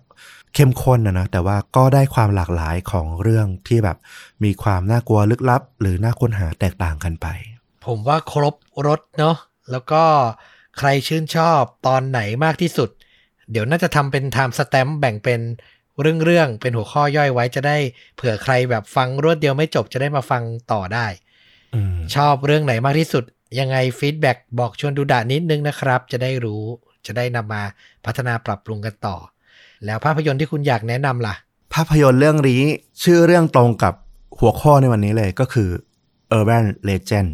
เข้มข้นนะนะแต่ว่าก็ได้ความหลากหลายของเรื่องที่แบบมีความน่ากลัวลึกลับ หรือน่าค้นหาแตกต่างกันไป ผมว่าครบรสเนาะแล้วก็ใครชื่นชอบตอนไหนมากที่สุด เดี๋ยวน่าจะทำเป็น timestamp แบ่งเป็น เรื่องๆเป็นหัวข้อย่อยไว้จะได้เผื่อใครแบบฟังรวดเดียวไม่จบจะได้มาฟังต่อได้อืมชอบเรื่องไหนมากที่สุด ยังไงฟีดแบ็กบอกชวนดูดะนิดนึงนะครับ จะได้รู้จะได้นำมาพัฒนาปรับปรุงกันต่อ แล้วภาพยนตร์ที่คุณอยากแนะนำล่ะ ภาพยนตร์เรื่องนี้ ชื่อเรื่องตรงกับหัวข้อในวันนี้เลยก็คือ Urban Legend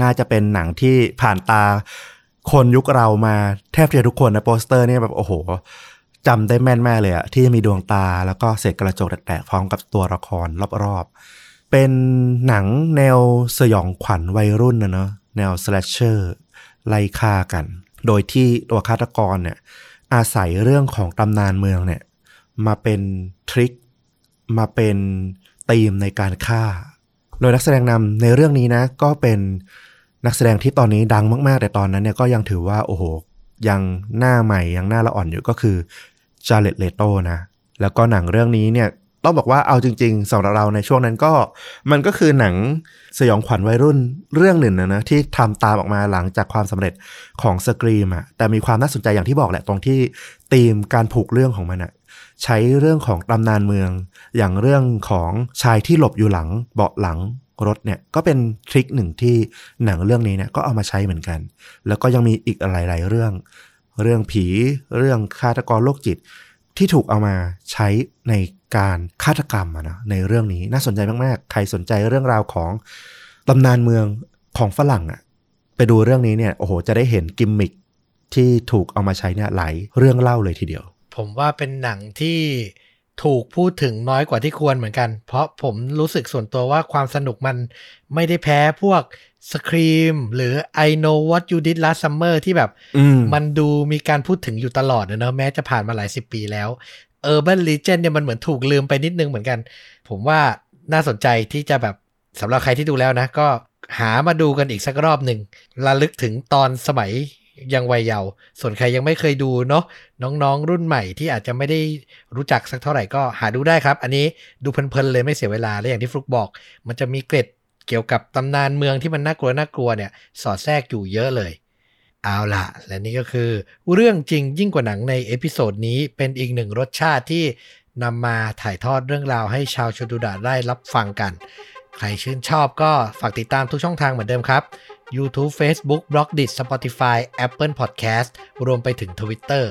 น่าจะเป็นหนังที่ผ่านตาคนยุคเรามาแทบจะทุกคนนะโปสเตอร์เนี่ยแบบโอ้โห จำได้แม่นมากเลยอะที่มีดวงตาแล้วก็เศษกระจกแตกๆพร้อมกับตัวละครรอบๆ เป็นหนังแนวสยองขวัญวัยรุ่นนะเนาะแนว slasher ไล่ฆ่ากัน โดยที่ตัวฆาตกรเนี่ยอาศัยเรื่องของตำนานเมืองเนี่ยมาเป็นทริคมาเป็นธีมในการฆ่า โดยนักแสดงนำในเรื่องนี้นะก็เป็นนักแสดงที่ตอนนี้ดังมาก ๆ แต่ตอนนั้นเนี่ยก็ยังถือว่าโอ้โห ยังหน้าใหม่ยังหน้าละอ่อนอยู่ก็คือจาเร็ดเลโตนะ แล้วก็หนังเรื่องนี้เนี่ยต้องบอกว่าเอาจริงๆสำหรับเราในช่วงนั้นก็ มันก็คือหนังสยองขวัญวัยรุ่นเรื่องหนึ่งนะนะที่ทำตามออกมาหลังจากความสำเร็จของสกรีมอะแต่มีความน่าสนใจอย่างที่บอกแหละตรงที่ธีมการผูกเรื่องของมันอะใช้เรื่องของตำนานเมือง อย่างเรื่องของชายที่หลบอยู่หลังเบาะหลัง รถเนี่ยก็เป็น trick หนึ่งที่หนังเรื่องนี้เนี่ยก็เอามาใช้เหมือนกัน แล้วก็ยังมีอีกหลาย ๆ เรื่อง เรื่องผีเรื่องฆาตกรโรคจิต ที่ถูกเอามาใช้ในการฆาตกรรมอะนะในเรื่องนี้น่าสนใจมากๆ ใครสนใจเรื่องราวของตำนานเมืองของฝรั่งอะไปดูเรื่องนี้เนี่ยโอ้โหจะได้เห็นกิมมิคที่ถูกเอามาใช้เนี่ยหลายเรื่องเล่าเลยทีเดียว ผมว่าเป็นหนังที่ ถูกพูดถึงน้อยกว่าที่ควรเหมือนกัน เพราะผมรู้สึกส่วนตัวว่าความสนุกมันไม่ได้แพ้พวกสครีมหรือ I know what you did last summer ที่แบบอืมมันดูมีการพูดถึงอยู่ตลอดนะเนอะแม้จะผ่านมาหลายสิบปีแล้ว Urban Legend เนี่ยมันเหมือนถูกลืมไปนิดนึงเหมือนกัน ผมว่าน่าสนใจที่จะแบบสำหรับใครที่ดูแล้วนะ ก็หามาดูกันอีกสักรอบหนึ่งระลึกถึงตอนสมัย ยังวัยเยาว์ส่วนใครยังไม่เคยดูเนาะน้องๆ รุ่นใหม่ที่อาจจะไม่ได้รู้จักสักเท่าไหร่ก็หาดูได้ครับ อันนี้ดูเพลินๆเลยไม่เสียเวลาและอย่างที่ฟลุกบอก มันจะมีเกร็ดเกี่ยวกับตำนานเมืองที่มันน่ากลัวน่ากลัวเนี่ยสอดแทรกอยู่เยอะเลย เอาล่ะ และนี่ก็คือ เรื่องจริงยิ่งกว่าหนังใน episode นี้เป็นอีกหนึ่งรสชาติที่นำมาถ่ายทอดเรื่องราวให้ชาวชวนดูดะได้รับฟังกัน ใครชื่นชอบก็ฝากติดตามทุกช่องทางเหมือนเดิมครับ YouTube Facebook b l o g d i t Spotify Apple Podcast รวมไปถึง Twitter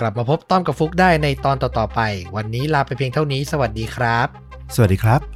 กลับมาพบต้อมกับฟุกได้ในตอนต่อๆไป วันนี้ลาไปเพียงเท่านี้ สวัสดีครับ สวัสดีครับ